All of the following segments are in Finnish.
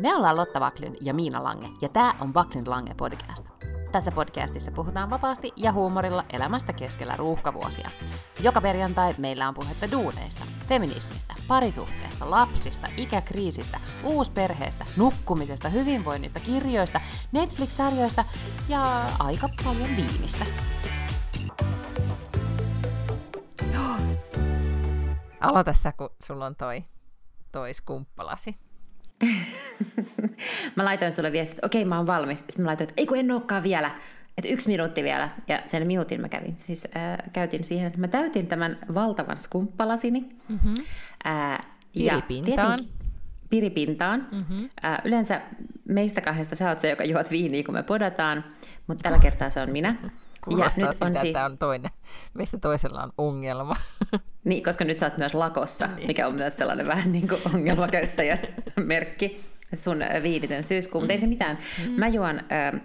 Me ollaan Lotta Vaklin ja Miina Lange, ja tämä on Vaklin Lange podcast. Tässä podcastissa puhutaan vapaasti ja huumorilla elämästä keskellä ruuhkavuosia. Joka perjantai meillä on puhetta duuneista, feminismistä, parisuhteesta, lapsista, ikäkriisistä, uusperheestä, nukkumisesta, hyvinvoinnista, kirjoista, Netflix-sarjoista ja aika paljon viinistä. Aloita sä, kun sulla on toi, toi skumppalasi. mä laitoin sulle viestit, että okei, mä oon valmis. Sitten mä laitoin, että ei kun en olekaan vielä. Että yksi minuutti vielä. Ja sen minuutin mä kävin. Siis äh, käytin siihen, että mä täytin tämän valtavan skumppalasini. Mm-hmm. Äh, piripintaan. piripintaan. Mm-hmm. Äh, yleensä meistä kahdesta sä oot se, joka juot viiniä, kun me podataan. Mutta tällä kertaa se on minä. Kuulostaa ja nyt sitä, on siis... että on toinen, mistä toisella on ongelma. Niin, koska nyt sä oot myös lakossa, niin. mikä on myös sellainen vähän niin kuin ongelmakäyttäjän merkki sun viinitön syyskuu, mutta ei se mm. mitään. Mm. Mä juon äh,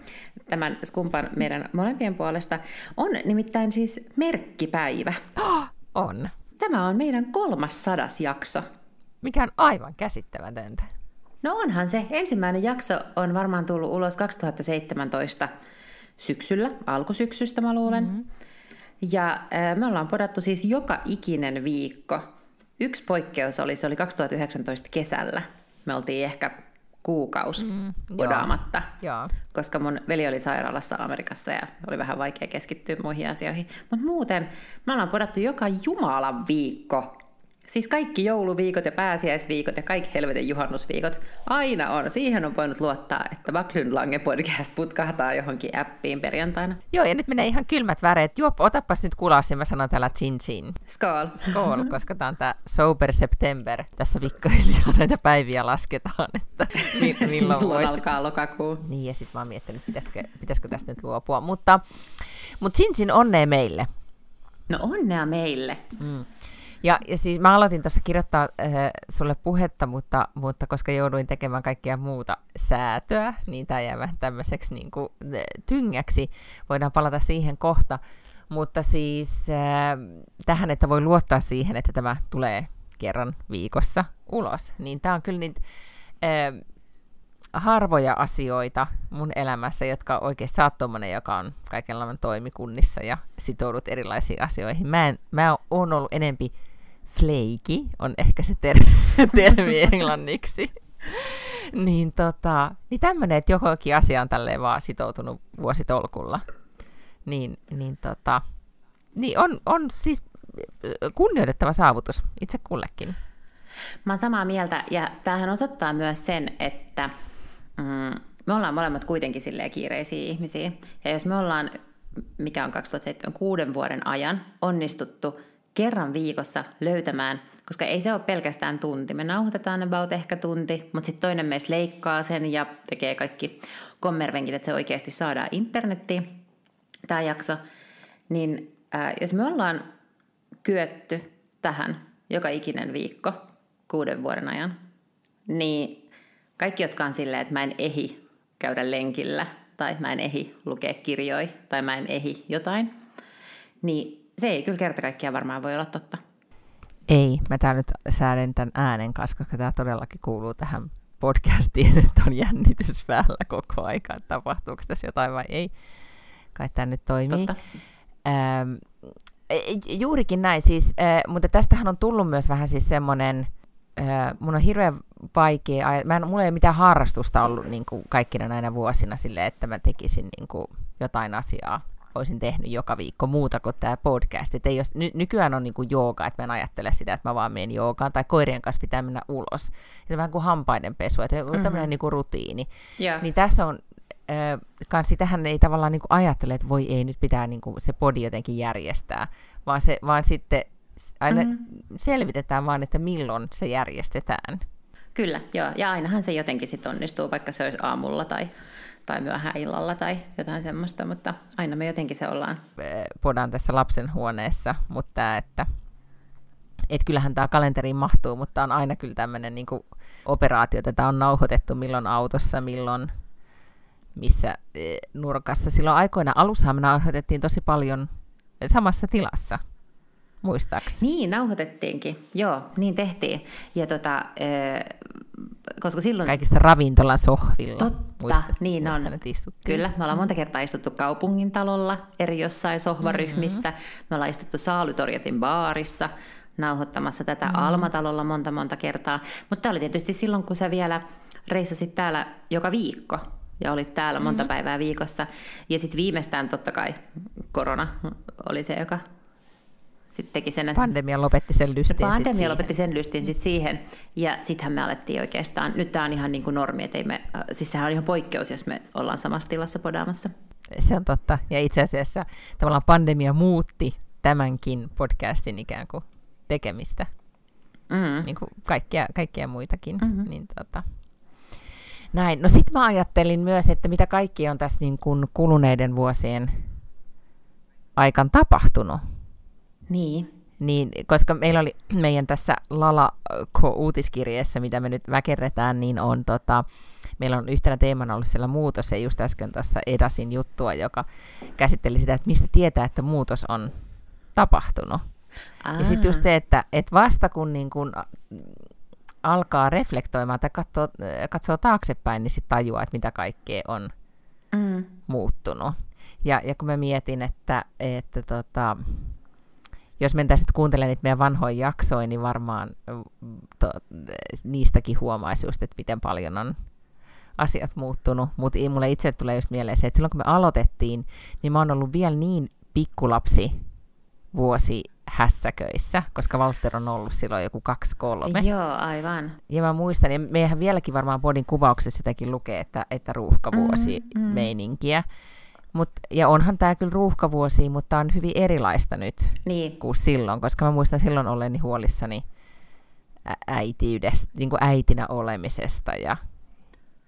tämän skumpan meidän molempien puolesta. On nimittäin siis merkkipäivä. Oh, on. Tämä on meidän kolmas sadas jakso. Mikä on aivan käsittämätöntä. No onhan se. Ensimmäinen jakso on varmaan tullut ulos 2017 syksyllä, alkusyksystä mä luulen. Mm-hmm. Ja me ollaan podattu siis joka ikinen viikko. Yksi poikkeus oli, se oli 2019 kesällä. Me oltiin ehkä kuukaus mm, podaamatta, joo. koska mun veli oli sairaalassa Amerikassa ja oli vähän vaikea keskittyä muihin asioihin. Mutta muuten me ollaan podattu joka jumalan viikko Siis kaikki jouluviikot ja pääsiäisviikot ja kaikki helvetin juhannusviikot aina on. Siihen on voinut luottaa, että Vaklyn Lange podcast putkahtaa johonkin appiin perjantaina. Joo, ja nyt menee ihan kylmät väreet. Juop, otapas nyt kulasi, mä sanon täällä chin chin. Skål. Skål, koska tää on tää Sober September. Tässä pikkuhiljaa näitä päiviä lasketaan, että milloin, milloin voisi. alkaa lokakuu. Niin, ja sit mä oon miettinyt, pitäisikö, pitäisikö tästä nyt luopua. Mutta, mutta chin chin onnea meille. No onnea meille. Mm. Ja, ja siis mä aloitin tuossa kirjoittaa äh, sulle puhetta, mutta, mutta koska jouduin tekemään kaikkea muuta säätöä, niin tämä jää vähän tämmöiseksi niin kuin, äh, tyngäksi. Voidaan palata siihen kohta. Mutta siis äh, tähän, että voi luottaa siihen, että tämä tulee kerran viikossa ulos, niin tämä on kyllä niitä äh, harvoja asioita mun elämässä, jotka oikeasti sä oot joka on kaikenlainen toimikunnissa ja sitoudut erilaisiin asioihin. Mä, en, mä oon ollut enempi flaky on ehkä se ter- termi englanniksi. niin, tota, niin tämmöinen, että johonkin asia on tälleen vaan sitoutunut vuositolkulla. Niin, niin, tota, niin on, on siis kunnioitettava saavutus itse kullekin. Mä oon samaa mieltä, ja tämähän osoittaa myös sen, että mm, me ollaan molemmat kuitenkin silleen kiireisiä ihmisiä. Ja jos me ollaan, mikä on 2007, kuuden vuoden ajan onnistuttu kerran viikossa löytämään, koska ei se ole pelkästään tunti. Me nauhoitetaan about ehkä tunti, mutta sitten toinen meistä leikkaa sen ja tekee kaikki kommervenkit, että se oikeasti saadaan internettiin, tämä jakso. Niin ää, jos me ollaan kyetty tähän joka ikinen viikko kuuden vuoden ajan, niin kaikki, jotka on silleen, että mä en ehi käydä lenkillä, tai mä en ehi lukea kirjoja, tai mä en ehi jotain, niin se ei kyllä kerta kaikkiaan varmaan voi olla totta. Ei, mä täällä nyt säädän tämän äänen kanssa, koska tämä todellakin kuuluu tähän podcastiin, että on jännitys päällä koko aika, että tapahtuuko tässä jotain vai ei. Kai tämä nyt toimii. Totta. Ähm, juurikin näin siis, äh, mutta tästähän on tullut myös vähän siis semmoinen, äh, mun on hirveän vaikea, mä en, mulla ei ole mitään harrastusta ollut niin kuin kaikkina näinä vuosina sille, että mä tekisin niin kuin jotain asiaa olisin tehnyt joka viikko muuta kuin tämä podcast. Et ei jos, ny, nykyään on niinku jooga, että mä en ajattele sitä, että mä vaan menen joogaan, tai koirien kanssa pitää mennä ulos. Ja se on vähän kuin hampaiden pesu, että on mm-hmm. tämmöinen niinku rutiini. Yeah. Niin tässä on, äh, kans sitähän ei tavallaan niinku ajattele, että voi ei, nyt pitää niinku se podi jotenkin järjestää, vaan, se, vaan sitten aina mm-hmm. selvitetään vaan, että milloin se järjestetään. Kyllä, joo. Ja ainahan se jotenkin sitten onnistuu, vaikka se olisi aamulla tai tai myöhään illalla tai jotain semmoista, mutta aina me jotenkin se ollaan. Podan tässä lapsen huoneessa, mutta että et kyllähän tämä kalenteriin mahtuu, mutta on aina kyllä tämmöinen niin operaatio, että tämä on nauhoitettu milloin autossa, milloin missä e, nurkassa. Silloin aikoina alussa me nauhoitettiin tosi paljon samassa tilassa, muistaakseni. Niin, nauhoitettiinkin. Joo, niin tehtiin. Ja tota, e, koska silloin... Kaikista ravintolan sohvilla. Totta, Muistat, niin muistan, on. Kyllä, me ollaan monta kertaa istuttu kaupungin talolla eri jossain sohvaryhmissä. Mm-hmm. Me ollaan istuttu Saalytorjatin baarissa nauhoittamassa tätä mm-hmm. Almatalolla monta monta kertaa. Mutta tämä oli tietysti silloin, kun sä vielä reissasit täällä joka viikko ja olit täällä monta mm-hmm. päivää viikossa. Ja sitten viimeistään totta kai korona oli se, joka sitten teki sen, että Pandemia lopetti sen lystin sit Pandemia siihen. lopetti sen lystin sit siihen, ja sittenhän me alettiin oikeastaan, nyt tämä on ihan niin kuin normi, että ei me, siis sehän on ihan poikkeus, jos me ollaan samassa tilassa podaamassa. Se on totta. Ja itse asiassa tavallaan pandemia muutti tämänkin podcastin ikään kuin tekemistä, Mm. niin kuin kaikkia, kaikkia muitakin. Mhm. Niin tota. Näin. No sit mä ajattelin myös, että mitä kaikki on tässä niin kuin kuluneiden vuosien aikaan tapahtunut. Niin. Niin, koska meillä oli meidän tässä Lala-uutiskirjeessä, mitä me nyt väkerretään, niin on tota, meillä on yhtenä teemana ollut siellä muutos, ja just äsken tuossa Edasin juttua, joka käsitteli sitä, että mistä tietää, että muutos on tapahtunut. Aa. Ja sitten just se, että, että vasta kun, niin kun a- alkaa reflektoimaan tai katsoo, katsoo taaksepäin, niin sitten tajuaa, että mitä kaikkea on Mm. muuttunut. Ja, ja kun mä mietin, että, että tota, jos mentäisiin nyt kuuntelemaan niitä meidän vanhoja jaksoja, niin varmaan mm, to, niistäkin huomaisi just, että miten paljon on asiat muuttunut. Mutta mulle itse tulee just mieleen se, että silloin kun me aloitettiin, niin mä oon ollut vielä niin pikkulapsi vuosi hässäköissä, koska Walter on ollut silloin joku kaksi kolme. Joo, aivan. Ja mä muistan, ja meihän vieläkin varmaan podin kuvauksessa jotenkin lukee, että, että ruuhkavuosi Mm, mm. meininkiä. Mut, ja onhan tämä kyllä ruuhkavuosi, mutta on hyvin erilaista nyt Niin. kuin silloin, koska mä muistan silloin olleeni huolissani ä- äitiydestä, niin kuin äitinä olemisesta ja,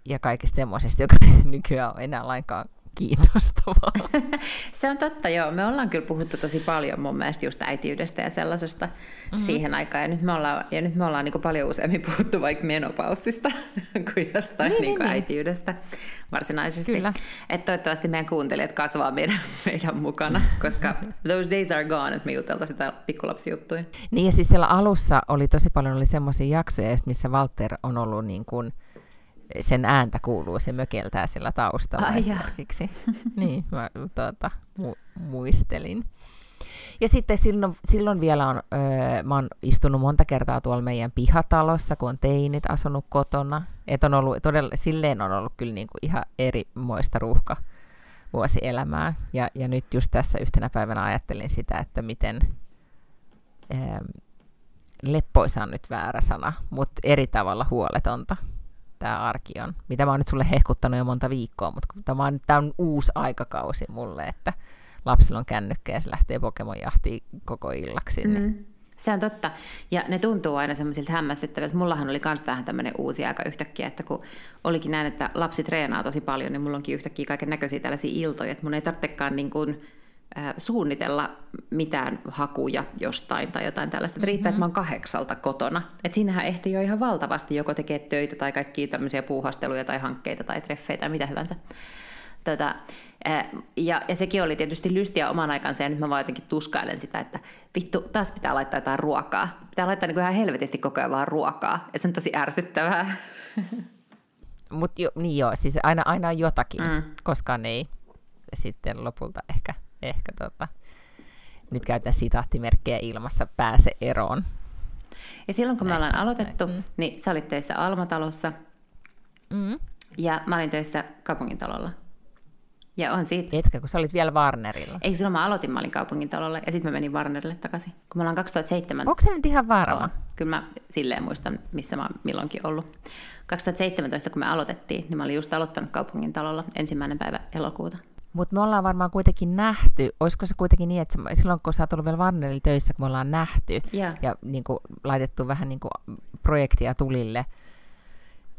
ja kaikesta semmoisesta, joka nykyään ole enää lainkaan kiinnostavaa. Se on totta, joo. Me ollaan kyllä puhuttu tosi paljon mun mielestä just äitiydestä ja sellaisesta mm-hmm. siihen aikaan. Ja nyt me ollaan, ja nyt me ollaan niin paljon useammin puhuttu vaikka menopaussista kuin jostain Niin, niin, niin, niin, äitiydestä varsinaisesti. Kyllä. Et toivottavasti meidän kuuntelijat kasvaa meidän, meidän mukana, koska those days are gone, että me juteltaisiin sitä pikkulapsijuttuja. Niin ja siis siellä alussa oli tosi paljon oli semmoisia jaksoja, missä Walter on ollut niin kuin, sen ääntä kuuluu, se mökeltää sillä taustalla Ai esimerkiksi. niin, mä tuota, mu- muistelin. Ja sitten silloin, silloin vielä on, öö, mä oon istunut monta kertaa tuolla meidän pihatalossa, kun on teinit asunut kotona. Et on ollut, todella, silleen on ollut kyllä niinku ihan erimoista ruuhka vuosielämää. Ja, ja nyt just tässä yhtenä päivänä ajattelin sitä, että miten ähm, leppoisa on nyt väärä sana, mutta eri tavalla huoletonta tämä arki on. Mitä mä oon nyt sulle hehkuttanut jo monta viikkoa, mutta tämä on, tää on uusi aikakausi mulle, että lapsilla on kännykkä ja se lähtee Pokemon jahtiin koko illaksi. Mm. Mm. Se on totta. Ja ne tuntuu aina semmoisilta hämmästyttäviltä. Mullahan oli myös tähän tämmöinen uusi aika yhtäkkiä, että kun olikin näin, että lapsi treenaa tosi paljon, niin mulla onkin yhtäkkiä kaiken näköisiä tällaisia iltoja, että mun ei tarvitsekaan niin kuin, suunnitella mitään hakuja jostain tai jotain tällaista. Mm-hmm. Riittää, että mä oon kahdeksalta kotona. Et siinähän ehtii jo ihan valtavasti joko tekee töitä tai kaikkia tämmöisiä puuhasteluja tai hankkeita tai treffeitä tai mitä hyvänsä. Tota, ja, ja sekin oli tietysti lystiä oman aikansa, ja nyt mä vaan jotenkin tuskailen sitä, että vittu, taas pitää laittaa jotain ruokaa. Pitää laittaa niin ihan helvetisti koko ajan vaan ruokaa, ja se on tosi ärsyttävää. Mutta jo, niin joo, siis aina, aina on jotakin, mm. koskaan ei sitten lopulta ehkä, ehkä tota, nyt käytän sitaattimerkkejä ilmassa, pääse eroon. Ja silloin kun me ollaan aloitettu, näin. Mm. niin sä olit töissä Almatalossa, Mm. ja mä olin töissä kaupungintalolla. Ja on siitä. Etkä, kun sä olit vielä Warnerilla. Ei silloin mä aloitin, mä olin kaupungintalolla, ja sitten mä menin Warnerille takaisin. Kun me ollaan 2007 Onko se nyt ihan varma? Kyllä mä silleen muistan, missä mä oon milloinkin ollut. 2017, kun me aloitettiin, niin mä olin just aloittanut kaupungin talolla ensimmäinen päivä elokuuta. Mutta me ollaan varmaan kuitenkin nähty, olisiko se kuitenkin niin, että silloin kun sä oot ollut vielä Warnerilla töissä, kun me ollaan nähty Ja, ja niin kuin, laitettu vähän niin kuin, projektia tulille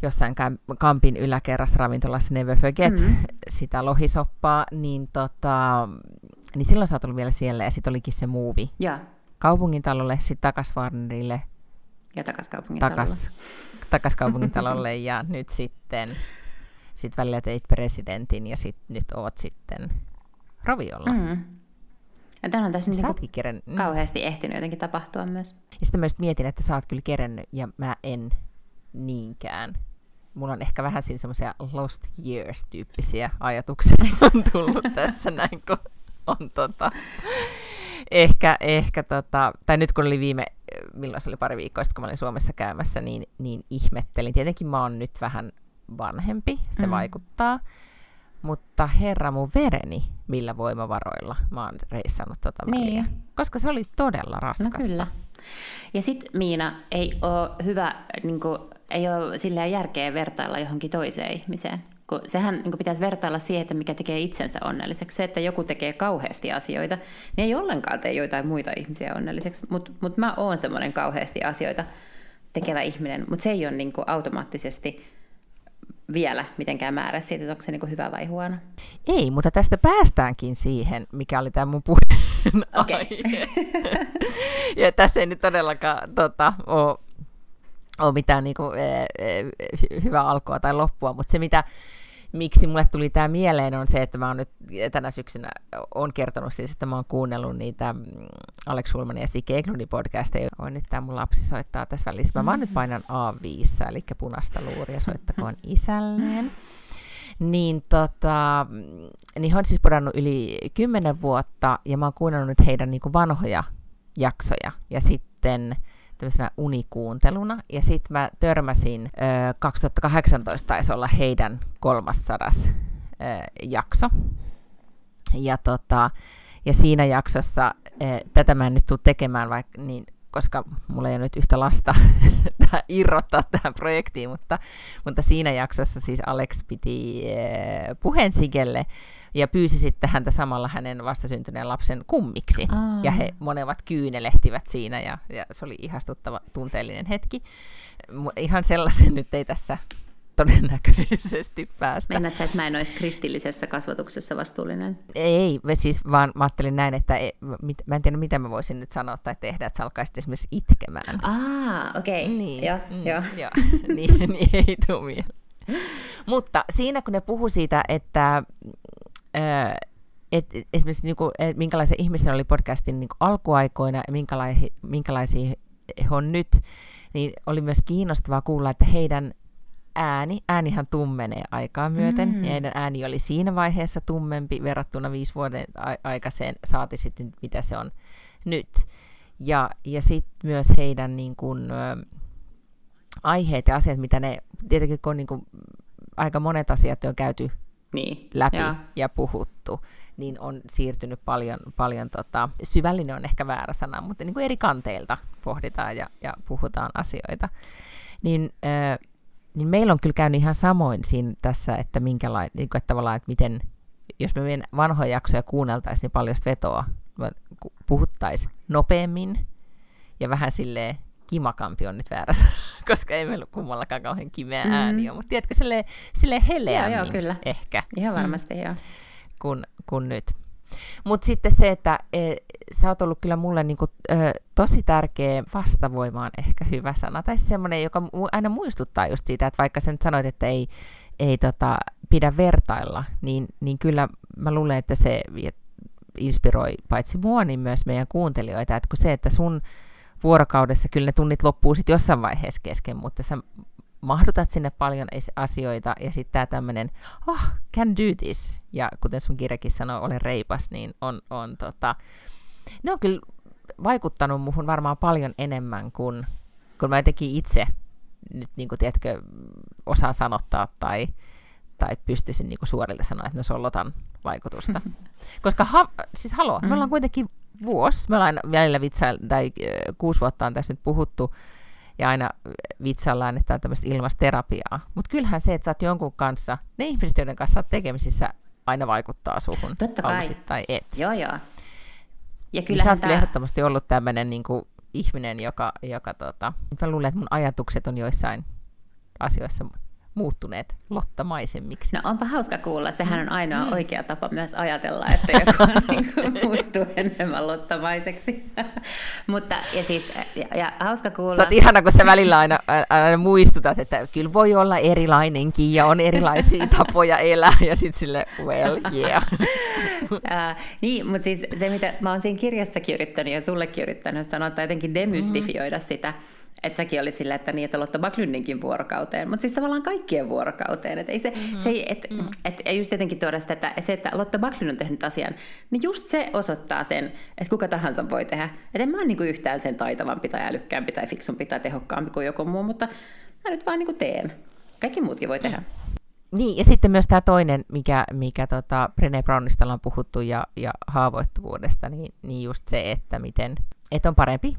jossain Kampin yläkerrassa ravintolassa Never Forget Mm. mm. sitä lohisoppaa, niin, tota, niin silloin sä oot ollut vielä siellä ja sitten olikin se muuvi ja, kaupungintalolle, sitten takas Warnerille, ja takas kaupungin talolla. takas, takas kaupungintalolle ja nyt sitten sit välillä teit presidentin ja sit, nyt oot sitten raviolla. Mm. Ja tämän on tässä Sä niin ootkin keren... mm. kauheasti ehtinyt jotenkin tapahtua myös. Ja sitten just mietin, että sä oot kyllä kerennyt ja mä en niinkään. mulla on ehkä vähän siinä semmoisia lost years-tyyppisiä ajatuksia on tullut tässä näin, kun on tota, ehkä, ehkä tota, tai nyt kun oli viime, milloin se oli pari viikkoa sitten, kun mä olin Suomessa käymässä, niin, niin ihmettelin. Tietenkin mä oon nyt vähän vanhempi, se mm. vaikuttaa, mutta herra mun vereni, millä voimavaroilla mä oon reissannut tota niin. koska se oli todella no raskasta. No kyllä. Ja sitten Miina, ei ole hyvä, niin kuin, ei ole silleen järkeä vertailla johonkin toiseen ihmiseen. Kun sehän niin kuin pitäisi vertailla siihen, että mikä tekee itsensä onnelliseksi. Se, että joku tekee kauheasti asioita, niin ei ollenkaan tee joitain muita ihmisiä onnelliseksi. Mutta mut mä oon semmoinen kauheasti asioita tekevä ihminen, mutta se ei ole niin kuin automaattisesti vielä mitenkään määrä siitä, että onko se niin hyvä vai huono. Ei, mutta tästä päästäänkin siihen, mikä oli tämä mun puheen okay. ja tässä ei nyt todellakaan tota, ole, ole mitään niin kuin, e, e, hyvää alkua tai loppua, mutta se mitä miksi mulle tuli tämä mieleen on se, että mä oon nyt tänä syksynä on kertonut siis, että mä oon kuunnellut niitä mm, Alex Schulmanin ja Sike Eklundin podcasteja. On nyt tämä mun lapsi soittaa tässä välissä. Mä vaan nyt painan A5, eli punaista luuria, soittakoon isälleen. Niin, tota, niin he on siis podannut yli kymmenen vuotta, ja mä oon kuunnellut nyt heidän niin vanhoja jaksoja. Ja sitten tämmöisenä unikuunteluna. Ja sitten mä törmäsin, ö, 2018 taisi olla heidän 300 ö, jakso. Ja, tota, ja siinä jaksossa, ö, tätä mä en nyt tule tekemään, vaikka, niin, koska mulla ei ole nyt yhtä lasta irrottaa tähän projektiin, mutta, mutta siinä jaksossa siis Alex piti ö, puheen Sigelle, ja pyysi sitten häntä samalla hänen vastasyntyneen lapsen kummiksi. Aa. Ja he monevat kyynelehtivät siinä ja, ja se oli ihastuttava tunteellinen hetki. Ihan sellaisen nyt ei tässä todennäköisesti päästä. Mennät sä, että mä en olisi kristillisessä kasvatuksessa vastuullinen? Ei, siis vaan mä ajattelin näin, että ei, mit, mä en tiedä mitä mä voisin nyt sanoa tai tehdä, että sä alkaisit esimerkiksi itkemään. Ah, okei. Okay. Niin, joo, mm, joo. joo. niin, niin ei tule Mutta siinä kun ne puhu siitä, että et esimerkiksi niin kuin, et minkälaisia ihmisiä oli podcastin niin kuin alkuaikoina ja minkälaisia, minkälaisia he on nyt, niin oli myös kiinnostavaa kuulla, että heidän ääni, äänihän tummenee aikaa myöten, mm. ja heidän ääni oli siinä vaiheessa tummempi verrattuna viisi vuoden aikaiseen, saati sitten mitä se on nyt. Ja, ja sitten myös heidän niin kuin, ä, aiheet ja asiat, mitä ne, tietenkin kun on niin kuin, aika monet asiat on käyty niin. läpi ja. ja puhuttu, niin on siirtynyt paljon, paljon tota, syvällinen on ehkä väärä sana, mutta niin kuin eri kanteilta pohditaan ja, ja puhutaan asioita. Niin, äh, niin meillä on kyllä käynyt ihan samoin siinä tässä, että minkälainen, niin kuin, että tavallaan, että miten, jos me meidän vanhoja jaksoja kuunneltaisiin, niin paljon vetoa puhuttaisiin nopeammin ja vähän silleen kimakampi on nyt väärä sana, koska ei meillä kummallakaan kauhean kimeä mm. ääni ole, mutta tiedätkö, silleen, silleen heleämmin joo, joo, kyllä. ehkä. Ihan varmasti, mm. joo. Kun, kun nyt. Mutta sitten se, että e, sä oot ollut kyllä mulle niinku, e, tosi tärkeä vastavoima on ehkä hyvä sana. Tai semmoinen, joka aina muistuttaa just siitä, että vaikka sen sanoit, että ei, ei tota, pidä vertailla, niin, niin kyllä mä luulen, että se inspiroi paitsi mua, niin myös meidän kuuntelijoita. Että kun se, että sun vuorokaudessa kyllä ne tunnit loppuu sitten jossain vaiheessa kesken, mutta sä mahdutat sinne paljon asioita, ja sitten tämä tämmöinen, oh, can do this, ja kuten sun kirjakin sanoo, olen reipas, niin on, on tota, ne on kyllä vaikuttanut muhun varmaan paljon enemmän kuin, kun mä jotenkin itse nyt, niin kuin, tiedätkö, osaan sanottaa tai, tai pystyisin niin kuin suorilta sanoa, että no sollotan vaikutusta. Koska, ha, siis haloo, me ollaan mm. kuitenkin vuosi. Me ollaan välillä vitsailla, tai kuusi vuotta on tässä nyt puhuttu, ja aina vitsaillaan, että on tämmöistä ilmasterapiaa. Mutta kyllähän se, että sä oot jonkun kanssa, ne ihmiset, joiden kanssa oot tekemisissä, aina vaikuttaa suhun. Totta kai. tai et. Joo, joo. Ja kyllä sä oot tämä... ehdottomasti ollut tämmöinen niin kuin, ihminen, joka, joka tota, mä luulen, että mun ajatukset on joissain asioissa muuttuneet lottamaisemmiksi. No onpa hauska kuulla. Sehän on ainoa mm. oikea tapa myös ajatella, että joku niin kuin, muuttuu enemmän lottamaiseksi. Mutta ja siis, ja, ja hauska kuulla. Sä oot ihana, kun sä välillä aina, aina muistutat, että kyllä voi olla erilainenkin ja on erilaisia tapoja elää ja sitten sille, well, yeah. uh, niin, mutta siis se, mitä mä oon siinä kirjassakin yrittänyt ja sullekin yrittänyt sanoa, tai jotenkin demystifioida mm. sitä, Että säkin oli sillä, että niin, että Lotta Backlundinkin vuorokauteen, mutta siis tavallaan kaikkien vuorokauteen. Että ei se, mm-hmm. se ei, et, mm. et, et just jotenkin tuoda sitä, että, että se, että Lotta Backlund on tehnyt asian, niin just se osoittaa sen, että kuka tahansa voi tehdä. Että en mä ole niin yhtään sen taitavampi tai älykkäämpi tai fiksumpi tai tehokkaampi kuin joku muu, mutta mä nyt vaan niin teen. Kaikki muutkin voi tehdä. Mm. Niin, ja sitten myös tämä toinen, mikä, mikä tota Brené Brownista on puhuttu ja, ja haavoittuvuudesta, niin, niin just se, että miten, että on parempi,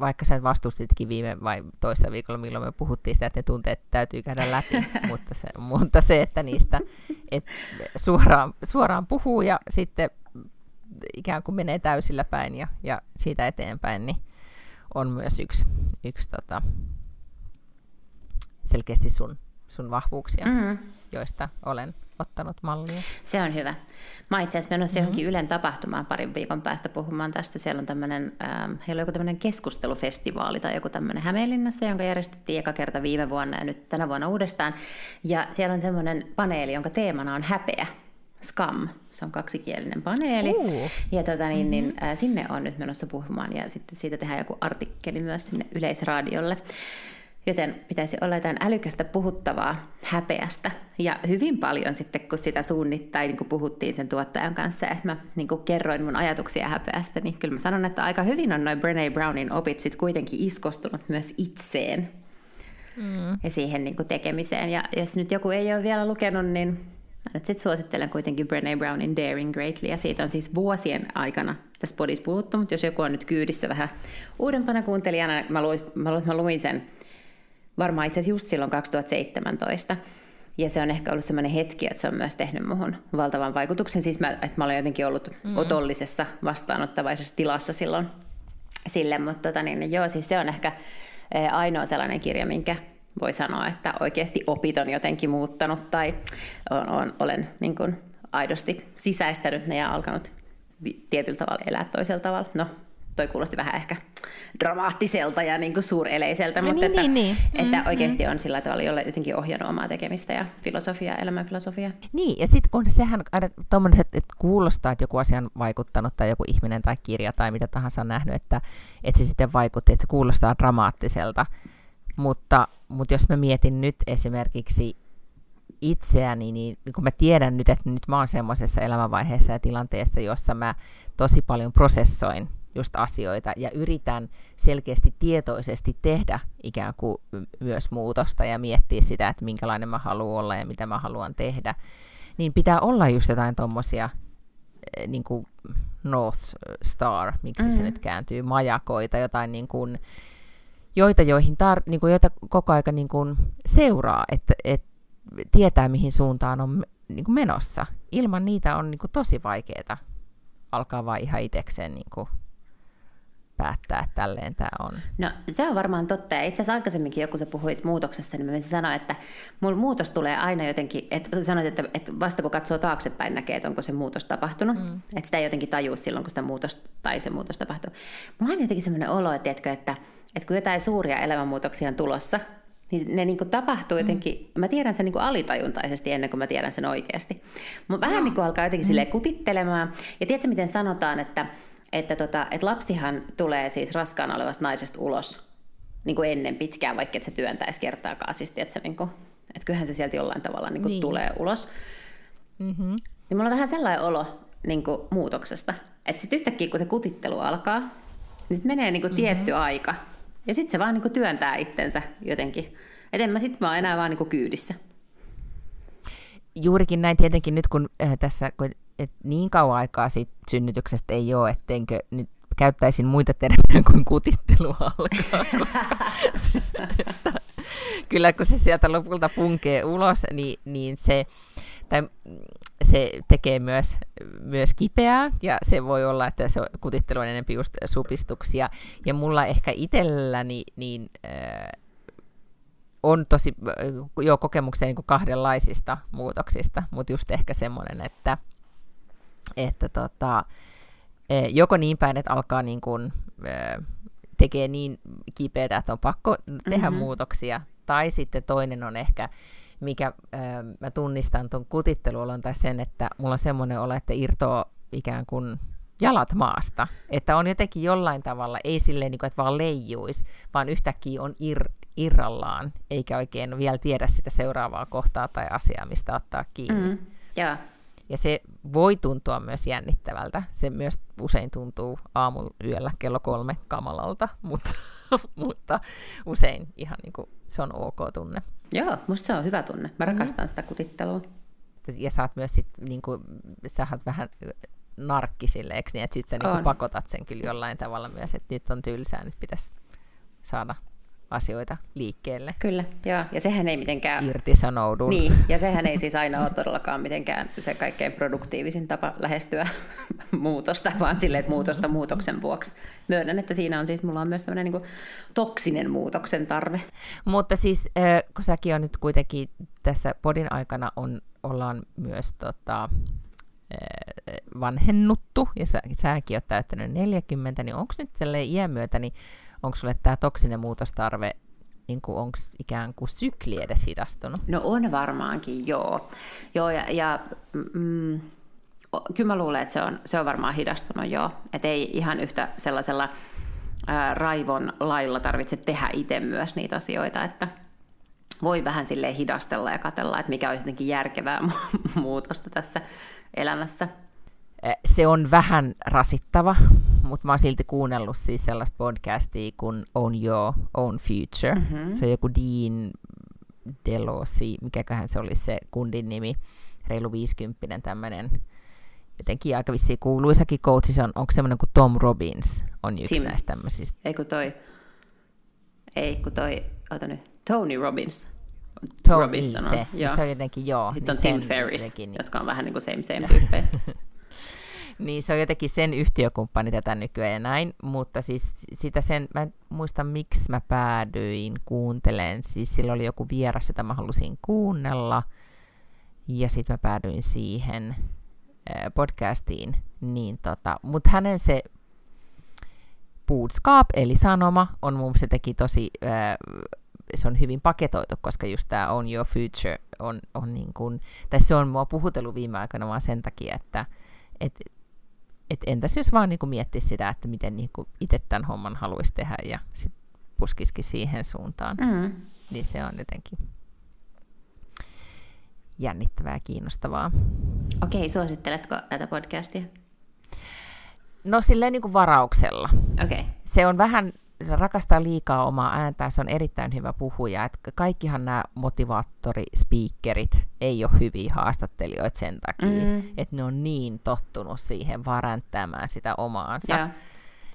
vaikka sä vastustitkin viime vai toissa viikolla, milloin me puhuttiin sitä, että ne tunteet täytyy käydä läpi, mutta, se, mutta se, että niistä et suoraan, suoraan puhuu ja sitten ikään kuin menee täysillä päin ja, ja siitä eteenpäin, niin on myös yksi, yksi tota, selkeästi sun sun vahvuuksia, mm. Joista olen ottanut mallia. Se on hyvä. Mä itse asiassa menossa mm-hmm. johonkin Ylen tapahtumaan parin viikon päästä puhumaan tästä. Siellä on tämmöinen, ähm, heillä on joku tämmöinen keskustelufestivaali tai joku tämmöinen Hämeenlinnassa, jonka järjestettiin eka kerta viime vuonna ja nyt tänä vuonna uudestaan. Ja siellä on semmoinen paneeli, jonka teemana on häpeä. Scam, se on kaksikielinen paneeli. Uh. Ja tota, niin, niin, mm-hmm. äh, sinne on nyt menossa puhumaan ja sitten siitä tehdään joku artikkeli myös sinne yleisradiolle. Joten pitäisi olla jotain älykästä puhuttavaa häpeästä. Ja hyvin paljon sitten, kun sitä suunnittain, niin kun puhuttiin sen tuottajan kanssa, että mä niin kerroin mun ajatuksia häpeästä, niin kyllä mä sanon, että aika hyvin on noin Brené Brownin opit sitten kuitenkin iskostunut myös itseen mm. ja siihen niin tekemiseen. Ja jos nyt joku ei ole vielä lukenut, niin mä nyt sitten suosittelen kuitenkin Brené Brownin Daring Greatly, ja siitä on siis vuosien aikana tässä podissa puhuttu, mutta jos joku on nyt kyydissä vähän uudempana kuuntelijana, mä luin, mä luin, mä luin sen varmaan itse asiassa just silloin 2017. Ja se on ehkä ollut sellainen hetki, että se on myös tehnyt muhun valtavan vaikutuksen. Siis mä, että mä olen jotenkin ollut mm. otollisessa vastaanottavaisessa tilassa silloin sille, mutta tota, niin, joo, siis se on ehkä eh, ainoa sellainen kirja, minkä voi sanoa, että oikeasti opit on jotenkin muuttanut tai on, on, olen niin kuin aidosti sisäistänyt ne ja alkanut tietyllä tavalla elää toisella tavalla. No, toi kuulosti vähän ehkä dramaattiselta ja niin kuin suureleiseltä, no, mutta niin, että, niin, niin. että mm, oikeasti mm. on sillä tavalla jolle jotenkin ohjannut omaa tekemistä ja filosofiaa, elämänfilosofiaa. Niin, ja sitten kun sehän aina että, että kuulostaa, että joku asia on vaikuttanut tai joku ihminen tai kirja tai mitä tahansa on nähnyt, että, että se sitten vaikutti, että se kuulostaa dramaattiselta. Mutta, mutta jos mä mietin nyt esimerkiksi itseäni, niin, niin kun mä tiedän nyt, että nyt mä oon semmoisessa elämänvaiheessa ja tilanteessa, jossa mä tosi paljon prosessoin just asioita ja yritän selkeästi tietoisesti tehdä ikään kuin myös muutosta ja miettiä sitä, että minkälainen mä haluan olla ja mitä mä haluan tehdä, niin pitää olla just jotain tuommoisia eh, niin kuin North Star, miksi mm-hmm. se nyt kääntyy, majakoita, jotain niin kuin, joita, joihin tar- niin kuin, joita koko aika niin kuin seuraa, että, että tietää mihin suuntaan on niin kuin menossa. Ilman niitä on niin kuin tosi vaikeaa alkaa vaan ihan itsekseen niin kuin päättää, että tälleen tämä on? No se on varmaan totta. Ja itse asiassa aikaisemminkin joku sä puhuit muutoksesta, niin mä sanoa, että mulla muutos tulee aina jotenkin, että sanoit, että, että vasta kun katsoo taaksepäin näkee, että onko se muutos tapahtunut. Mm. Että sitä ei jotenkin tajua silloin, kun sitä muutos tai se muutos tapahtuu. Mulla on jotenkin sellainen olo, että, että, että kun jotain suuria elämänmuutoksia on tulossa, niin ne niin kuin tapahtuu jotenkin, mm. mä tiedän sen niin kuin alitajuntaisesti ennen kuin mä tiedän sen oikeasti. Mutta vähän niin kuin alkaa jotenkin mm. kutittelemaan. Ja tiedätkö, miten sanotaan, että että, tota, että lapsihan tulee siis raskaana olevasta naisesta ulos niin kuin ennen pitkään, vaikka et se työntäisi kertaakaan. Siis, että, niin kuin, että kyllähän se sieltä jollain tavalla niin kuin niin. tulee ulos. Mm-hmm. Niin mulla on vähän sellainen olo niin kuin muutoksesta, että sitten yhtäkkiä kun se kutittelu alkaa, niin sitten menee niin kuin mm-hmm. tietty aika. Ja sitten se vaan niin kuin työntää itsensä jotenkin. Että en mä sitten vaan enää vaan niin kuin kyydissä. Juurikin näin tietenkin nyt, kun äh, tässä kun et niin kauan aikaa siitä synnytyksestä ei ole, etteinkö nyt käyttäisin muita termejä kuin kutittelu alkaa, se, että, kyllä kun se sieltä lopulta punkee ulos, niin, niin se, tai se tekee myös, myös kipeää, ja se voi olla, että se kutittelu on enemmän just supistuksia, ja mulla ehkä itselläni niin, äh, on tosi jo kokemuksia niin kahdenlaisista muutoksista, mutta just ehkä semmoinen, että että tota, e, joko niin päin, että alkaa niin kuin, e, tekee niin kipeätä, että on pakko tehdä mm-hmm. muutoksia, tai sitten toinen on ehkä, mikä äh, mä tunnistan tuon kutitteluolon tai sen, että mulla on semmoinen olo, että irtoaa ikään kuin jalat maasta. Että on jotenkin jollain tavalla, ei silleen, niin kuin, että vaan leijuisi, vaan yhtäkkiä on ir, irrallaan, eikä oikein vielä tiedä sitä seuraavaa kohtaa tai asiaa, mistä ottaa kiinni. Mm, yeah. Ja se voi tuntua myös jännittävältä. Se myös usein tuntuu aamulla yöllä kello kolme kamalalta, mutta, mutta usein ihan niin kuin, se on ok tunne. Joo, musta se on hyvä tunne. Mä mm-hmm. rakastan mm. sitä kutittelua. Ja sä oot myös sit, niin kuin, sä oot vähän narkki silleeksi, niin että sit sä niin kuin pakotat sen kyllä jollain tavalla myös, että nyt on tylsää, nyt pitäisi saada asioita liikkeelle. Kyllä, joo. Ja sehän ei mitenkään... Irtisanoudun. Niin, ja sehän ei siis aina ole todellakaan mitenkään se kaikkein produktiivisin tapa lähestyä muutosta, vaan silleen, että muutosta muutoksen vuoksi. Myönnän, että siinä on siis, mulla on myös tämmöinen niin toksinen muutoksen tarve. Mutta siis, kun säkin on nyt kuitenkin tässä podin aikana on, ollaan myös tota, vanhennuttu, ja sä, säkin oot täyttänyt 40, niin onko nyt iän myötä, niin onko sulle tämä toksinen muutostarve, niin onko ikään kuin sykli edes hidastunut? No on varmaankin, joo. joo ja, ja mm, kyllä mä luulen, että se on, se on varmaan hidastunut, joo. Että ei ihan yhtä sellaisella ää, raivon lailla tarvitse tehdä itse myös niitä asioita, että voi vähän sille hidastella ja katella, että mikä olisi jotenkin järkevää muutosta tässä elämässä. Se on vähän rasittava, mutta mä oon silti kuunnellut siis sellaista podcastia kuin Own Your Own Future. Mm-hmm. Se on joku Dean Delosi, mikäköhän se olisi se kundin nimi, reilu 50 tämmöinen jotenkin aika vissiin kuuluisakin coachissa on, onko semmoinen kuin Tom Robbins on yksi Tim. näistä tämmöisistä. Ei kun toi, ei kun toi, ota nyt, Tony Robbins. Tony Robbins se, joo. se on jotenkin joo. Sitten niin on Tim Ferris, niin... jotka on vähän niin kuin same same tyyppejä. Niin se on jotenkin sen yhtiökumppani tätä nykyään ja näin, mutta siis sitä sen, mä en muista miksi mä päädyin kuuntelen, siis sillä oli joku vieras, jota mä halusin kuunnella, ja sitten mä päädyin siihen äh, podcastiin, niin tota, mutta hänen se bootskap, eli sanoma, on mun se teki tosi, äh, se on hyvin paketoitu, koska just tämä On Your Future on, on niin kuin, tai se on mua puhutellut viime aikoina vaan sen takia, että et et entäs jos vaan niin miettisi sitä, että miten niin itse tämän homman haluaisi tehdä ja sit puskisikin siihen suuntaan, mm. niin se on jotenkin jännittävää ja kiinnostavaa. Okei, suositteletko tätä podcastia? No silleen niin kuin varauksella. Okay. Se on vähän rakastaa liikaa omaa ääntään, se on erittäin hyvä puhuja. Et kaikkihan nämä motivaattorispiikkerit ei ole hyviä haastattelijoita sen takia, mm. että ne on niin tottunut siihen varäntämään sitä omaansa. Yeah.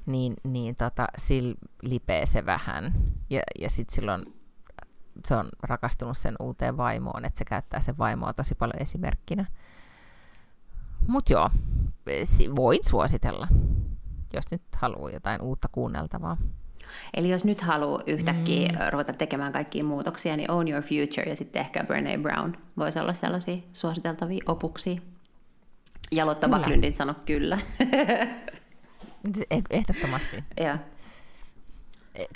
Niin, niin tota, sillä lipee se vähän. Ja, ja sitten silloin se on rakastunut sen uuteen vaimoon, että se käyttää sen vaimoa tosi paljon esimerkkinä. Mutta joo, voin suositella, jos nyt haluaa jotain uutta kuunneltavaa. Eli jos nyt haluaa yhtäkkiä mm. ruveta tekemään kaikkia muutoksia, niin Own Your Future ja sitten ehkä Brené Brown voisi olla sellaisia suositeltavia opuksia. Ja Lotta Backlundin sano kyllä. Eh, ehdottomasti. ja.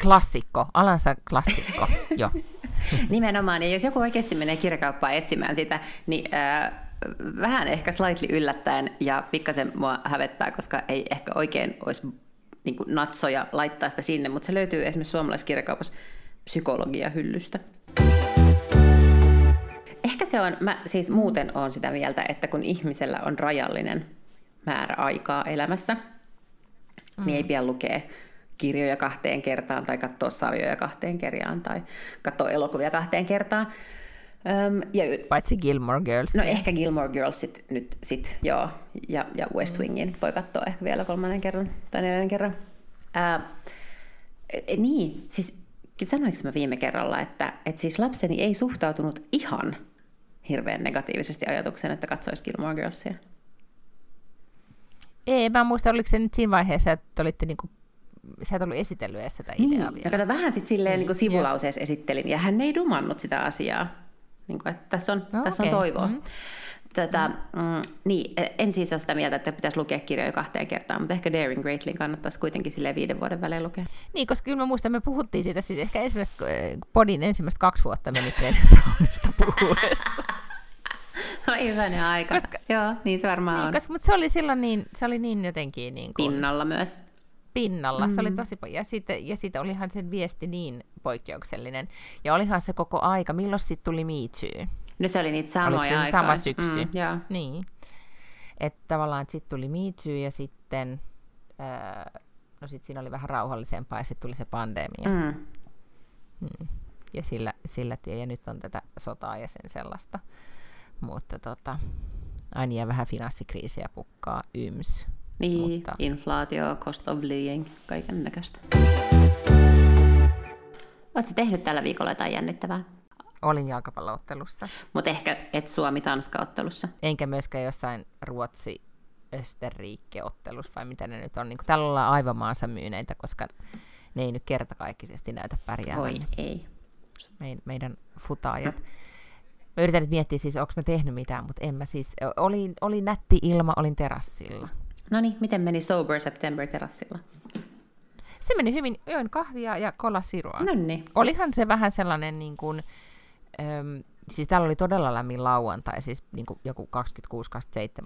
Klassikko, alansa klassikko, jo. Nimenomaan, ja jos joku oikeasti menee kirjakauppaan etsimään sitä, niin äh, vähän ehkä slightly yllättäen ja pikkasen mua hävettää, koska ei ehkä oikein olisi niin kuin natsoja laittaa sitä sinne, mutta se löytyy esimerkiksi suomalaiskirjakaupassa psykologia-hyllystä. Ehkä se on, mä siis muuten on sitä mieltä, että kun ihmisellä on rajallinen määrä aikaa elämässä, mm. niin ei mm. pian lukea kirjoja kahteen kertaan tai katsoa sarjoja kahteen kertaan tai katsoa elokuvia kahteen kertaan. Um, ja, Paitsi Gilmore Girls. No ehkä Gilmore Girlsit nyt sit, joo. Ja, ja West. Wingin voi katsoa ehkä vielä kolmannen kerran tai neljännen kerran. Uh, niin, siis sanoinko mä viime kerralla, että, että siis lapseni ei suhtautunut ihan hirveän negatiivisesti ajatuksen, että katsoisi Gilmore Girlsia? Ei, mä muistan, oliko se nyt siinä vaiheessa, että olitte niinku sä et ollut esitellyt edes tätä ideaa niin, vielä. vähän sitten silleen niin, niin sivulauseessa esittelin, ja hän ei dumannut sitä asiaa. Niin kuin, että tässä on, no, tässä okay. on toivoa. Mm-hmm. Tota, mm. Mm, niin, en siis ole sitä mieltä, että pitäisi lukea kirjoja kahteen kertaan, mutta ehkä Daring Greatlin kannattaisi kuitenkin sille viiden vuoden välein lukea. Niin, koska kyllä mä muistan, me puhuttiin siitä siis ehkä ensimmäistä, podin ensimmäistä kaksi vuotta meni Brownista puhuessa. Oi hyvänen aika. Koska, Joo, niin se varmaan niin, on. Koska, mutta se oli silloin niin, se oli niin jotenkin... Niin kuin, Pinnalla myös. Pinnalla, mm-hmm. se oli mm. tosi... Ja sitten, ja sitten olihan se viesti niin poikkeuksellinen. Ja olihan se koko aika, milloin sitten tuli Me Too? No se oli niitä samoja Oliko se aikaa. sama syksy? Mm, yeah. Niin. Että tavallaan sitten tuli Me Too ja sitten... Äh, no sitten siinä oli vähän rauhallisempaa ja sitten tuli se pandemia. Mm. Mm. Ja sillä, sillä tie, ja nyt on tätä sotaa ja sen sellaista. Mutta tota, aina jää vähän finanssikriisiä pukkaa yms. Niin, mutta... inflaatio, cost of living, kaiken näköistä. Oletko tehnyt tällä viikolla jotain jännittävää? Olin jalkapalloottelussa. Mutta ehkä et Suomi-Tanska-ottelussa. Enkä myöskään jossain Ruotsi Österriikki-ottelussa, vai mitä ne nyt on. Niin tällä ollaan aivan maansa myyneitä, koska ne ei nyt kertakaikkisesti näytä pärjäävän. Oi, ei. Me, meidän futaajat. Mä yritän nyt miettiä siis, onko mä tehnyt mitään, mutta en mä siis. Oli, oli nätti ilma, olin terassilla. No niin, miten meni Sober September terassilla? Se meni hyvin, yön kahvia ja kolasirua. No niin. Olihan se vähän sellainen niin kuin, äm, siis täällä oli todella lämmin lauantai, siis niin kuin joku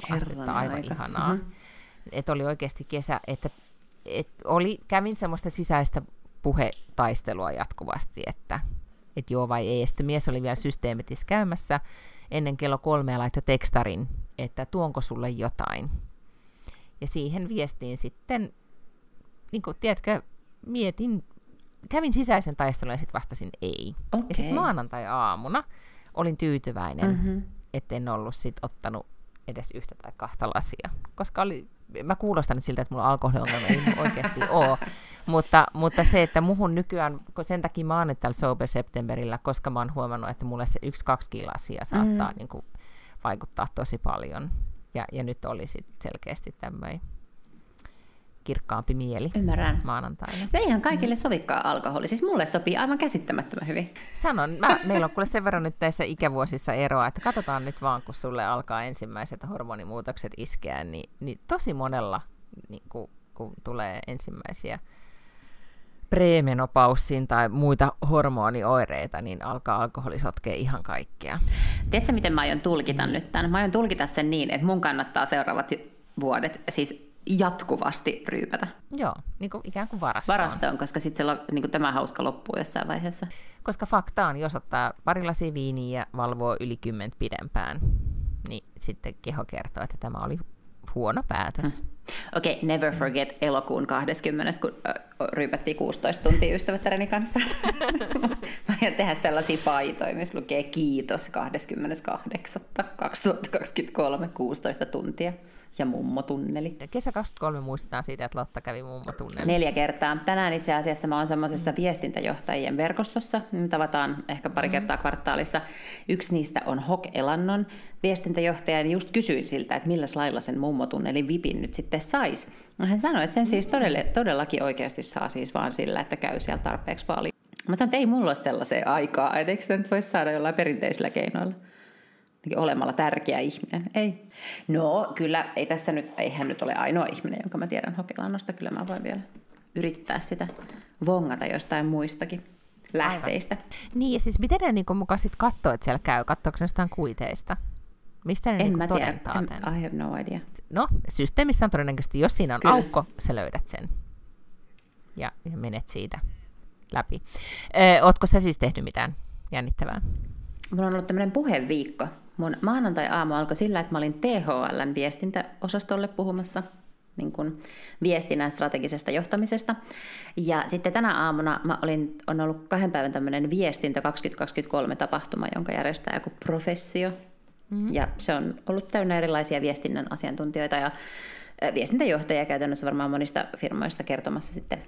26-27 astetta, aivan aika. ihanaa. Mm-hmm. Että oli oikeasti kesä, että et oli, kävin semmoista sisäistä puhetaistelua jatkuvasti, että et joo vai ei. sitten mies oli vielä systeemitissä käymässä ennen kello kolmea laittoi tekstarin, että tuonko sulle jotain. Ja siihen viestiin sitten, niin kuin, tiedätkö, mietin, kävin sisäisen taistelun ja sitten vastasin ei. Okay. Ja sitten maanantai-aamuna olin tyytyväinen, mm-hmm. etten ollut sit ottanut edes yhtä tai kahta lasia, koska oli, mä kuulostan nyt siltä, että mulla alkoholiongelma ei oikeasti ole, mutta, mutta se, että muhun nykyään, sen takia mä oon nyt täällä Sober Septemberillä, koska mä oon huomannut, että mulle se yksi-kaksi lasia saattaa mm. niin kuin, vaikuttaa tosi paljon. Ja, ja nyt oli sit selkeästi tämmöinen kirkkaampi mieli Ymmärrän. maanantaina. No eihän kaikille mm. sovikaan alkoholi. Siis mulle sopii aivan käsittämättömän hyvin. Sanon, mä, meillä on kuule sen verran nyt näissä ikävuosissa eroa, että katsotaan nyt vaan, kun sulle alkaa ensimmäiset hormonimuutokset iskeä, niin, niin tosi monella, niin kun, kun tulee ensimmäisiä premenopaussiin tai muita hormonioireita, niin alkaa alkoholi sotkea ihan kaikkea. Tiedätkö, miten mä aion tulkita mm. nyt tämän? Mä aion tulkita sen niin, että mun kannattaa seuraavat vuodet, siis jatkuvasti ryypätä. Joo, niin kuin ikään kuin varastoon. Varastoon, koska sitten niin tämä hauska loppuu jossain vaiheessa. Koska fakta on, jos ottaa pari lasia viiniä ja valvoo yli kymmentä pidempään, niin sitten keho kertoo, että tämä oli huono päätös. Hmm. Okei, okay, never forget elokuun 20, kun ryypättiin 16 tuntia ystävättäreni kanssa. Mä aion tehdä sellaisia paitoja, missä lukee kiitos 28.2023, 16 tuntia ja mummotunneli. Kesä 23 muistetaan siitä, että Lotta kävi mummotunnelissa. Neljä kertaa. Tänään itse asiassa mä oon semmoisessa viestintäjohtajien verkostossa. Me tavataan ehkä pari mm. kertaa kvartaalissa. Yksi niistä on Hok Elannon viestintäjohtaja. Ja just kysyin siltä, että millä lailla sen mummotunnelin vipin nyt sitten saisi. Hän sanoi, että sen siis todella, todellakin oikeasti saa siis vaan sillä, että käy siellä tarpeeksi paljon. Mä sanoin, että ei mulla ole sellaiseen aikaa, että eikö sitä nyt voi saada jollain perinteisillä keinoilla olemalla tärkeä ihminen. Ei. No kyllä, ei tässä nyt, eihän nyt ole ainoa ihminen, jonka mä tiedän Hokelannosta. Kyllä mä voin vielä yrittää sitä vongata jostain muistakin lähteistä. Aivan. Niin, ja siis miten ne niin mukaan sitten katsoo, että siellä käy? Katsoako ne jostain kuiteista? Mistä ne en niin mä todentaa tiedä. En, I have no idea. No, systeemissä on todennäköisesti, jos siinä on Kyllä. aukko, sä löydät sen. Ja, ja menet siitä läpi. Ö, ootko sä siis tehnyt mitään jännittävää? Mulla on ollut tämmöinen puheviikko Mun maanantai-aamu alkoi sillä, että mä olin THLn viestintäosastolle puhumassa niin kuin viestinnän strategisesta johtamisesta. Ja sitten tänä aamuna mä olin, on ollut kahden päivän tämmöinen viestintä 2023 tapahtuma, jonka järjestää joku professio. Mm-hmm. Ja se on ollut täynnä erilaisia viestinnän asiantuntijoita ja viestintäjohtajia käytännössä varmaan monista firmoista kertomassa sitten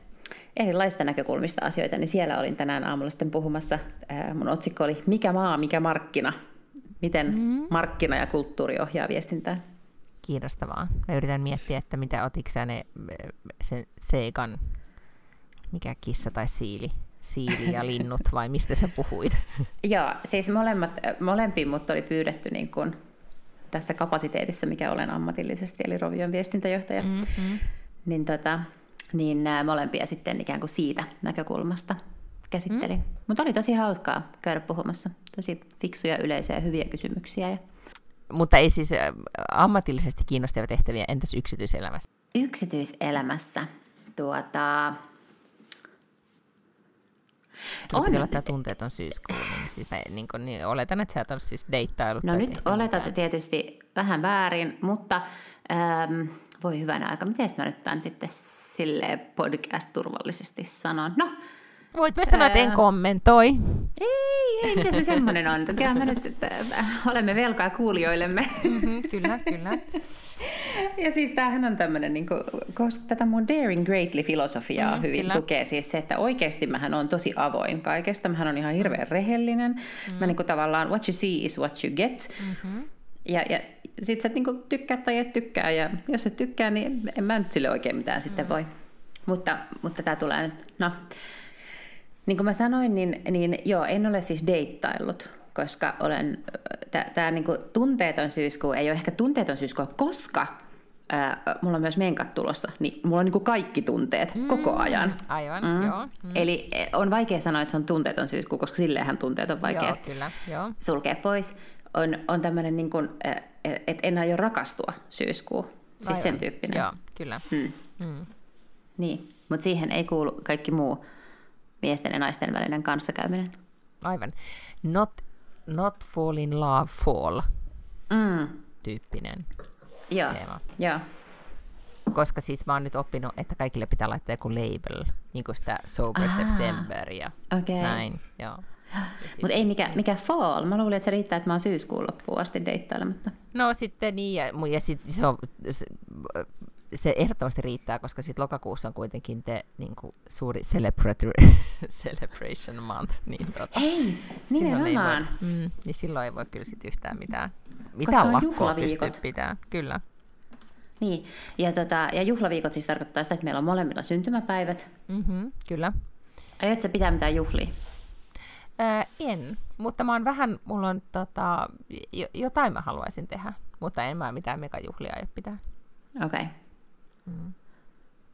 erilaisista näkökulmista asioita, niin siellä olin tänään aamulla sitten puhumassa. Mun otsikko oli Mikä maa, mikä markkina? Miten mm. markkina ja kulttuuri ohjaa viestintää? Kiinnostavaa. Mä yritän miettiä, että mitä otitko ne sen Seikan, mikä kissa tai siili, siili ja linnut, vai mistä sä puhuit? Joo, siis molemmat, molempiin mut oli pyydetty niin kun tässä kapasiteetissa, mikä olen ammatillisesti, eli Rovion viestintäjohtaja. Mm-hmm. Niin, tota, niin molempia sitten ikään kuin siitä näkökulmasta käsittelin. Mm. Mutta oli tosi hauskaa käydä puhumassa. Tosi fiksuja yleisiä ja hyviä kysymyksiä. Ja mutta ei siis äh, ammatillisesti kiinnostavia tehtäviä, entäs yksityiselämässä? Yksityiselämässä, tuota... Tuo on... olla tämä tunteet on syyskuun, niin, siis mä, niin, kun, niin oletan, että sä et ole siis deittailut. No nyt oletat mitään. tietysti vähän väärin, mutta ähm, voi hyvänä aika, miten mä nyt tämän sitten sille podcast-turvallisesti sanon? No, Voit myös sanoa, että en kommentoi. Ei, ei, mitä se semmoinen on. Kyllä me nyt että olemme velkaa kuulijoillemme. Mm-hmm, kyllä, kyllä. Ja siis tämähän on tämmöinen, niin kuin, koska tätä mun Daring Greatly-filosofiaa mm, hyvin kyllä. tukee siis se, että oikeasti mähän on tosi avoin kaikesta. Mähän on ihan hirveän rehellinen. Mm. Mä niin kuin, tavallaan, what you see is what you get. Mm-hmm. Ja, ja sit sä niin kuin, tykkää tai et tykkää. Ja jos et tykkää, niin en mä nyt sille oikein mitään mm. sitten voi. Mutta, mutta tämä tulee nyt, no niin kuin mä sanoin, niin, niin joo, en ole siis deittaillut, koska olen, tämä niinku tunteeton syyskuu ei ole ehkä tunteeton syyskuu, koska ää, mulla on myös menkat tulossa, niin mulla on niinku kaikki tunteet mm, koko ajan. Aivan, mm. joo. Mm. Eli e, on vaikea sanoa, että se on tunteeton syyskuu, koska silleenhän tunteet on vaikea joo, kyllä, joo. sulkea pois. On, on tämmöinen, niin kuin, että en aio rakastua syyskuu, siis Aivan. sen tyyppinen. Joo, kyllä. Mm. Mm. Niin, mutta siihen ei kuulu kaikki muu miesten ja naisten välinen kanssakäyminen. Aivan. Not, not fall in love, fall. Mm. Tyyppinen Joo, teema. Joo. Koska siis mä oon nyt oppinut, että kaikille pitää laittaa joku label, niin kuin sitä Sober ah, September ja okay. näin. Joo. Mutta ei mikä, mikä fall. Mä luulin, että se riittää, että mä oon syyskuun loppuun asti deittailematta. No sitten niin, ja, ja sitten se on, se ehdottomasti riittää, koska sitten lokakuussa on kuitenkin te niin kuin, suuri celebratory celebration month. Niin, tota, Hei, nimenomaan. Ei voi, mm, niin silloin ei voi kyllä sit yhtään mitään, mitään lakkoa pystyä pitää. Kyllä. Niin, ja, tota, ja juhlaviikot siis tarkoittaa sitä, että meillä on molemmilla syntymäpäivät. Mm-hmm, kyllä. Aiotko pitää mitään juhlia? Ää, en, mutta mä oon vähän, mulla on tota, jotain mä haluaisin tehdä, mutta en mä mitään megajuhlia aio pitää. Okei. Okay. Mm.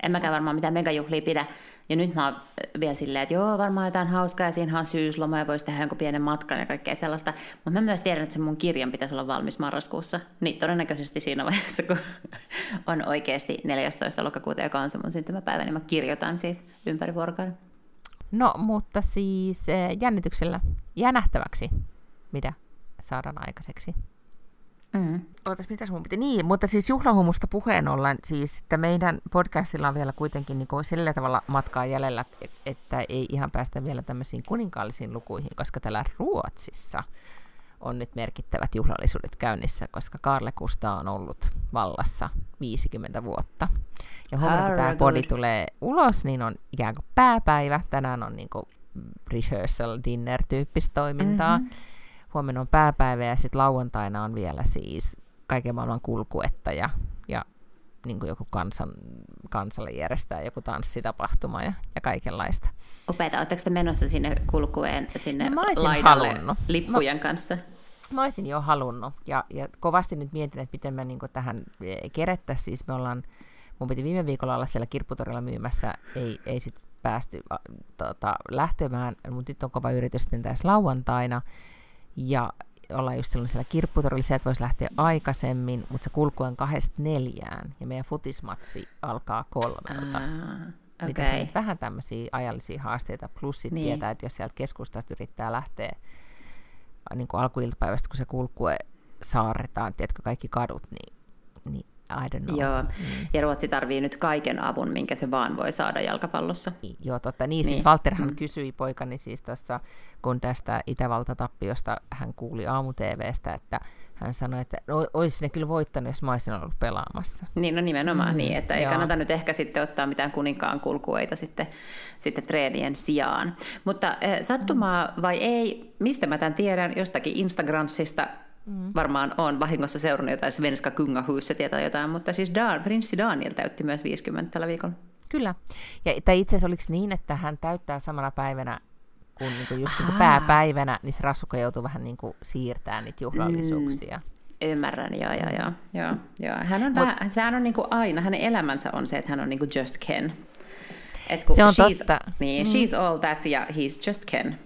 En mäkään varmaan mitään megajuhlia pidä. Ja nyt mä oon vielä silleen, että joo, varmaan jotain hauskaa ja siinä on syysloma ja voisi tehdä jonkun pienen matkan ja kaikkea sellaista. Mutta mä myös tiedän, että se mun kirjan pitäisi olla valmis marraskuussa. Niin todennäköisesti siinä vaiheessa, kun on oikeasti 14. lokakuuta, joka on se mun syntymäpäivä, niin mä kirjoitan siis ympäri vuorokauden. No, mutta siis eh, jännityksellä jää nähtäväksi, mitä saadaan aikaiseksi. Mm. Ootas, mitäs mun piti? Niin, mutta siis juhlahumusta puheen ollen, siis että meidän podcastilla on vielä kuitenkin niin sillä tavalla matkaa jäljellä, että ei ihan päästä vielä tämmöisiin kuninkaallisiin lukuihin, koska täällä Ruotsissa on nyt merkittävät juhlallisuudet käynnissä, koska Karle Kusta on ollut vallassa 50 vuotta. Ja huomenna, kun tämä podi tulee ulos, niin on ikään kuin pääpäivä. Tänään on niin kuin rehearsal dinner-tyyppistä toimintaa. Mm-hmm huomenna on pääpäivä ja sitten lauantaina on vielä siis kaiken maailman kulkuetta ja, ja niin kuin joku kansan, kansalle järjestää joku tanssitapahtuma ja, ja kaikenlaista. Upeita. Oletteko te menossa sinne kulkueen sinne no, laidalle halunnut. lippujen mä, kanssa? Mä olisin jo halunnut ja, ja kovasti nyt mietin, että miten me niin tähän kerettäisiin. Siis me ollaan, mun piti viime viikolla olla siellä kirpputorilla myymässä, ei, ei sitten päästy tota, lähtemään, mutta nyt on kova yritys tässä lauantaina. Ja ollaan just silloin siellä kirpputorilla, että voisi lähteä aikaisemmin, mutta se kulku on kahdesta neljään, ja meidän futismatsi alkaa kolmelta. Ah, okay. Mitä se vähän tämmöisiä ajallisia haasteita, plus niin. tietää, että jos sieltä keskustasta yrittää lähteä niin kuin alkuiltapäivästä, kun se kulkue saarretaan, tiedätkö, kaikki kadut, niin, niin I don't know. Joo, mm. ja Ruotsi tarvii nyt kaiken avun, minkä se vaan voi saada jalkapallossa. Joo, totta. Niin, siis niin. siis Walterhan mm. kysyi poikani siis tuossa, kun tästä Itävalta-tappiosta hän kuuli aamu että hän sanoi, että no, olisi ne kyllä voittanut, jos mä olisin ollut pelaamassa. Niin, no nimenomaan mm, niin, että ei joo. kannata nyt ehkä sitten ottaa mitään kuninkaan kulkueita sitten, sitten treenien sijaan. Mutta äh, sattumaa mm. vai ei, mistä mä tämän tiedän, jostakin Instagramsista Mm. Varmaan on vahingossa seurannut jotain Svenska Kungahuset tai jotain, mutta siis Dan, prinssi Daniel täytti myös 50 tällä viikolla. Kyllä. Ja, tai itse asiassa oliko niin, että hän täyttää samana päivänä kuin niinku just niinku pääpäivänä, niin se rassukka joutuu vähän niinku siirtämään niitä juhlallisuuksia. Mm. Ymmärrän, joo, joo, joo. joo, joo. Hän on, Mut, vähän, sehän on niinku aina, hänen elämänsä on se, että hän on niinku just Ken. Et se on she's, totta. Niin, mm. she's all that ja he's just Ken.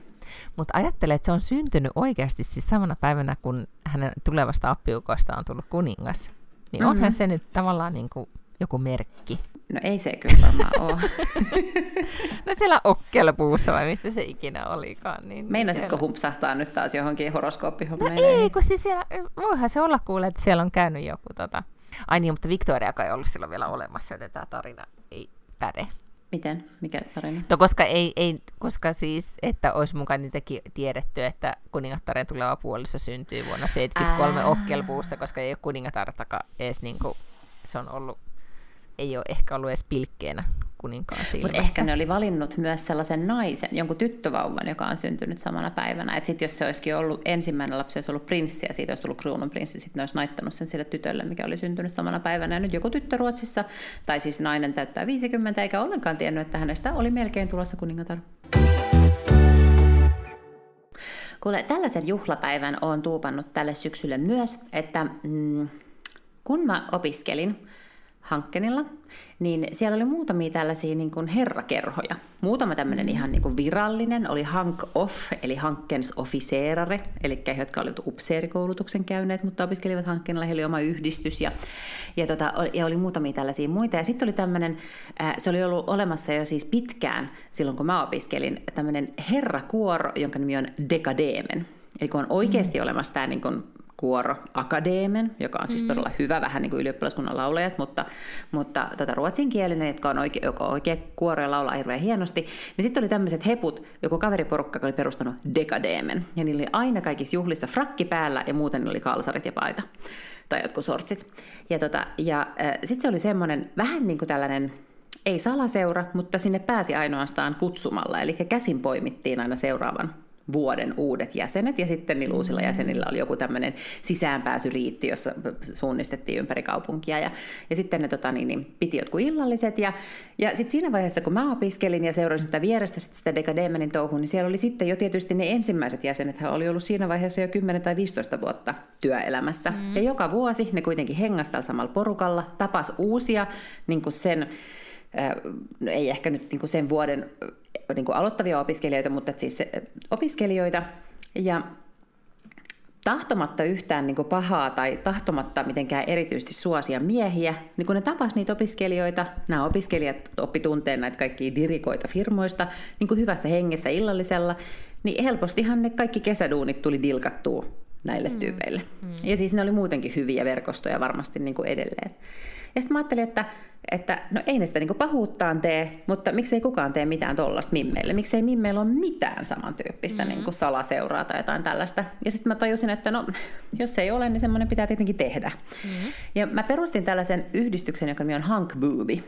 Mutta ajattele, että se on syntynyt oikeasti siis samana päivänä, kun hänen tulevasta appiukosta on tullut kuningas. Niin mm-hmm. onhan se nyt tavallaan niin kuin joku merkki. No ei se kyllä varmaan ole. no siellä okkelpuussa vai missä se ikinä olikaan. Niin Meinasitko siellä... humpsahtaa nyt taas johonkin horoskooppihommeen? No ei, kun siis siellä, voihan se olla kuule, että siellä on käynyt joku tota... Ai niin, mutta Victoria ei ollut silloin vielä olemassa, joten tämä tarina ei päde. Miten? Mikä tarina? No koska, ei, ei, koska siis, että olisi mukaan niitäkin tiedetty, että kuningattaren tuleva puoliso syntyy vuonna 73 okkelpuussa, koska ei ole kuningatartakaan edes niin kuin, se on ollut ei ole ehkä ollut edes pilkkeenä kuninkaan silmässä. Mutta ehkä ne oli valinnut myös sellaisen naisen, jonkun tyttövauvan, joka on syntynyt samana päivänä. Että sitten jos se olisikin ollut ensimmäinen lapsi, olisi ollut prinssi ja siitä olisi tullut kruunun prinssi, sitten ne olisi naittanut sen sille tytölle, mikä oli syntynyt samana päivänä. Ja nyt joku tyttö Ruotsissa, tai siis nainen täyttää 50, eikä ollenkaan tiennyt, että hänestä oli melkein tulossa kuningatar. Kuule, tällaisen juhlapäivän olen tuupannut tälle syksylle myös, että mm, kun mä opiskelin, Hankkenilla, niin siellä oli muutamia tällaisia niin kuin herrakerhoja. Muutama tämmöinen mm. ihan niin kuin virallinen oli Hank Off, eli Hankkens Officerare, eli jotka olivat upseerikoulutuksen käyneet, mutta opiskelivat Hankkenilla, heillä oli oma yhdistys ja, ja, tota, ja oli muutamia tällaisia muita. Ja sitten oli tämmöinen, äh, se oli ollut olemassa jo siis pitkään silloin, kun mä opiskelin, tämmöinen herrakuoro, jonka nimi on Dekademen. Eli kun on oikeasti mm. olemassa tämä niin kuin kuoro Akadeemen, joka on siis mm. todella hyvä, vähän niin kuin ylioppilaskunnan laulajat, mutta, mutta tota ruotsinkielinen, jotka on oikein, joka on oikein kuoro ja laulaa hirveän hienosti. Niin sitten oli tämmöiset heput, joku kaveriporukka, joka oli perustanut Dekadeemen. Ja niillä oli aina kaikissa juhlissa frakki päällä ja muuten oli kalsarit ja paita tai jotkut sortsit. Ja, tota, ja äh, sitten se oli semmoinen vähän niin kuin tällainen ei salaseura, mutta sinne pääsi ainoastaan kutsumalla, eli käsin poimittiin aina seuraavan vuoden uudet jäsenet, ja sitten niillä uusilla jäsenillä oli joku tämmöinen sisäänpääsyriitti, jossa suunnistettiin ympäri kaupunkia, ja, ja sitten ne tota, niin, niin, piti jotkut illalliset, ja, ja sitten siinä vaiheessa, kun mä opiskelin ja seurasin sitä vierestä sit sitä Dekademenin touhuun, niin siellä oli sitten jo tietysti ne ensimmäiset jäsenet, hän oli ollut siinä vaiheessa jo 10 tai 15 vuotta työelämässä, mm. ja joka vuosi ne kuitenkin hengastella samalla porukalla, tapas uusia niin kuin sen no ei ehkä nyt niin kuin sen vuoden niin kuin aloittavia opiskelijoita, mutta siis opiskelijoita. Ja tahtomatta yhtään niin kuin pahaa tai tahtomatta mitenkään erityisesti suosia miehiä, niin kun ne tapas niitä opiskelijoita, nämä opiskelijat oppi tunteen näitä kaikkia dirikoita firmoista niin kuin hyvässä hengessä illallisella, niin helpostihan ne kaikki kesäduunit tuli dilkattua näille mm. tyypeille. Mm. Ja siis ne oli muutenkin hyviä verkostoja varmasti niin kuin edelleen. Ja sitten mä ajattelin, että, että no ei ne sitä niin pahuuttaan tee, mutta miksei kukaan tee mitään tollasta mimmeille? Miksei mimmeillä ole mitään samantyyppistä mm-hmm. niin salaseuraa tai jotain tällaista? Ja sitten mä tajusin, että no jos ei ole, niin semmoinen pitää tietenkin tehdä. Mm-hmm. Ja mä perustin tällaisen yhdistyksen, joka nimi on Hank Booby.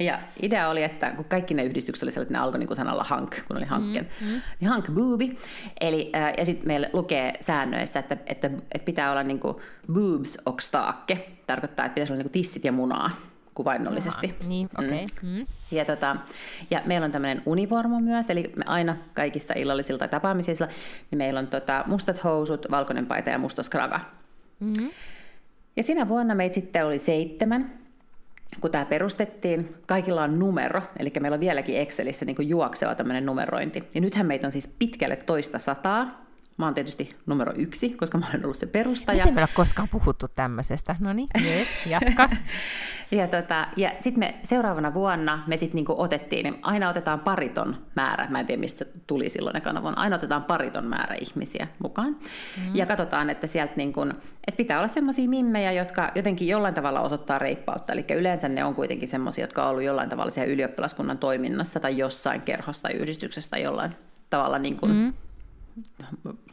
Ja idea oli, että kun kaikki ne yhdistykset oli sellainen, että ne alkoi niin sanalla hank, kun oli hankken, mm-hmm. niin hank booby. Eli, äh, ja sitten meillä lukee säännöissä, että, että, että pitää olla niin kuin boobs och stake. Tarkoittaa, että pitäisi olla niin kuin tissit ja munaa kuvainnollisesti. Jaha, niin, okay. mm. Mm. Ja, tota, ja meillä on tämmöinen univormu myös, eli me aina kaikissa illallisilla tai tapaamisilla, niin meillä on tota, mustat housut, valkoinen paita ja musta skraga. Mm-hmm. Ja siinä vuonna meitä sitten oli seitsemän, kun tämä perustettiin, kaikilla on numero, eli meillä on vieläkin Excelissä niin juokseva tämmöinen numerointi. Ja nythän meitä on siis pitkälle toista sataa. Mä oon tietysti numero yksi, koska mä olen ollut se perustaja. Miten meillä ole koskaan puhuttu tämmöisestä? No niin, yes, jatka. Ja, tota, ja sitten me seuraavana vuonna me sitten niinku otettiin, niin aina otetaan pariton määrä, mä en tiedä mistä se tuli silloin ne kanavan, aina otetaan pariton määrä ihmisiä mukaan. Mm. Ja katsotaan, että sieltä niinku, että pitää olla semmoisia mimmejä, jotka jotenkin jollain tavalla osoittaa reippautta. Eli yleensä ne on kuitenkin semmoisia, jotka on ollut jollain tavalla siellä ylioppilaskunnan toiminnassa tai jossain kerhosta tai yhdistyksestä jollain tavalla niin kuin mm.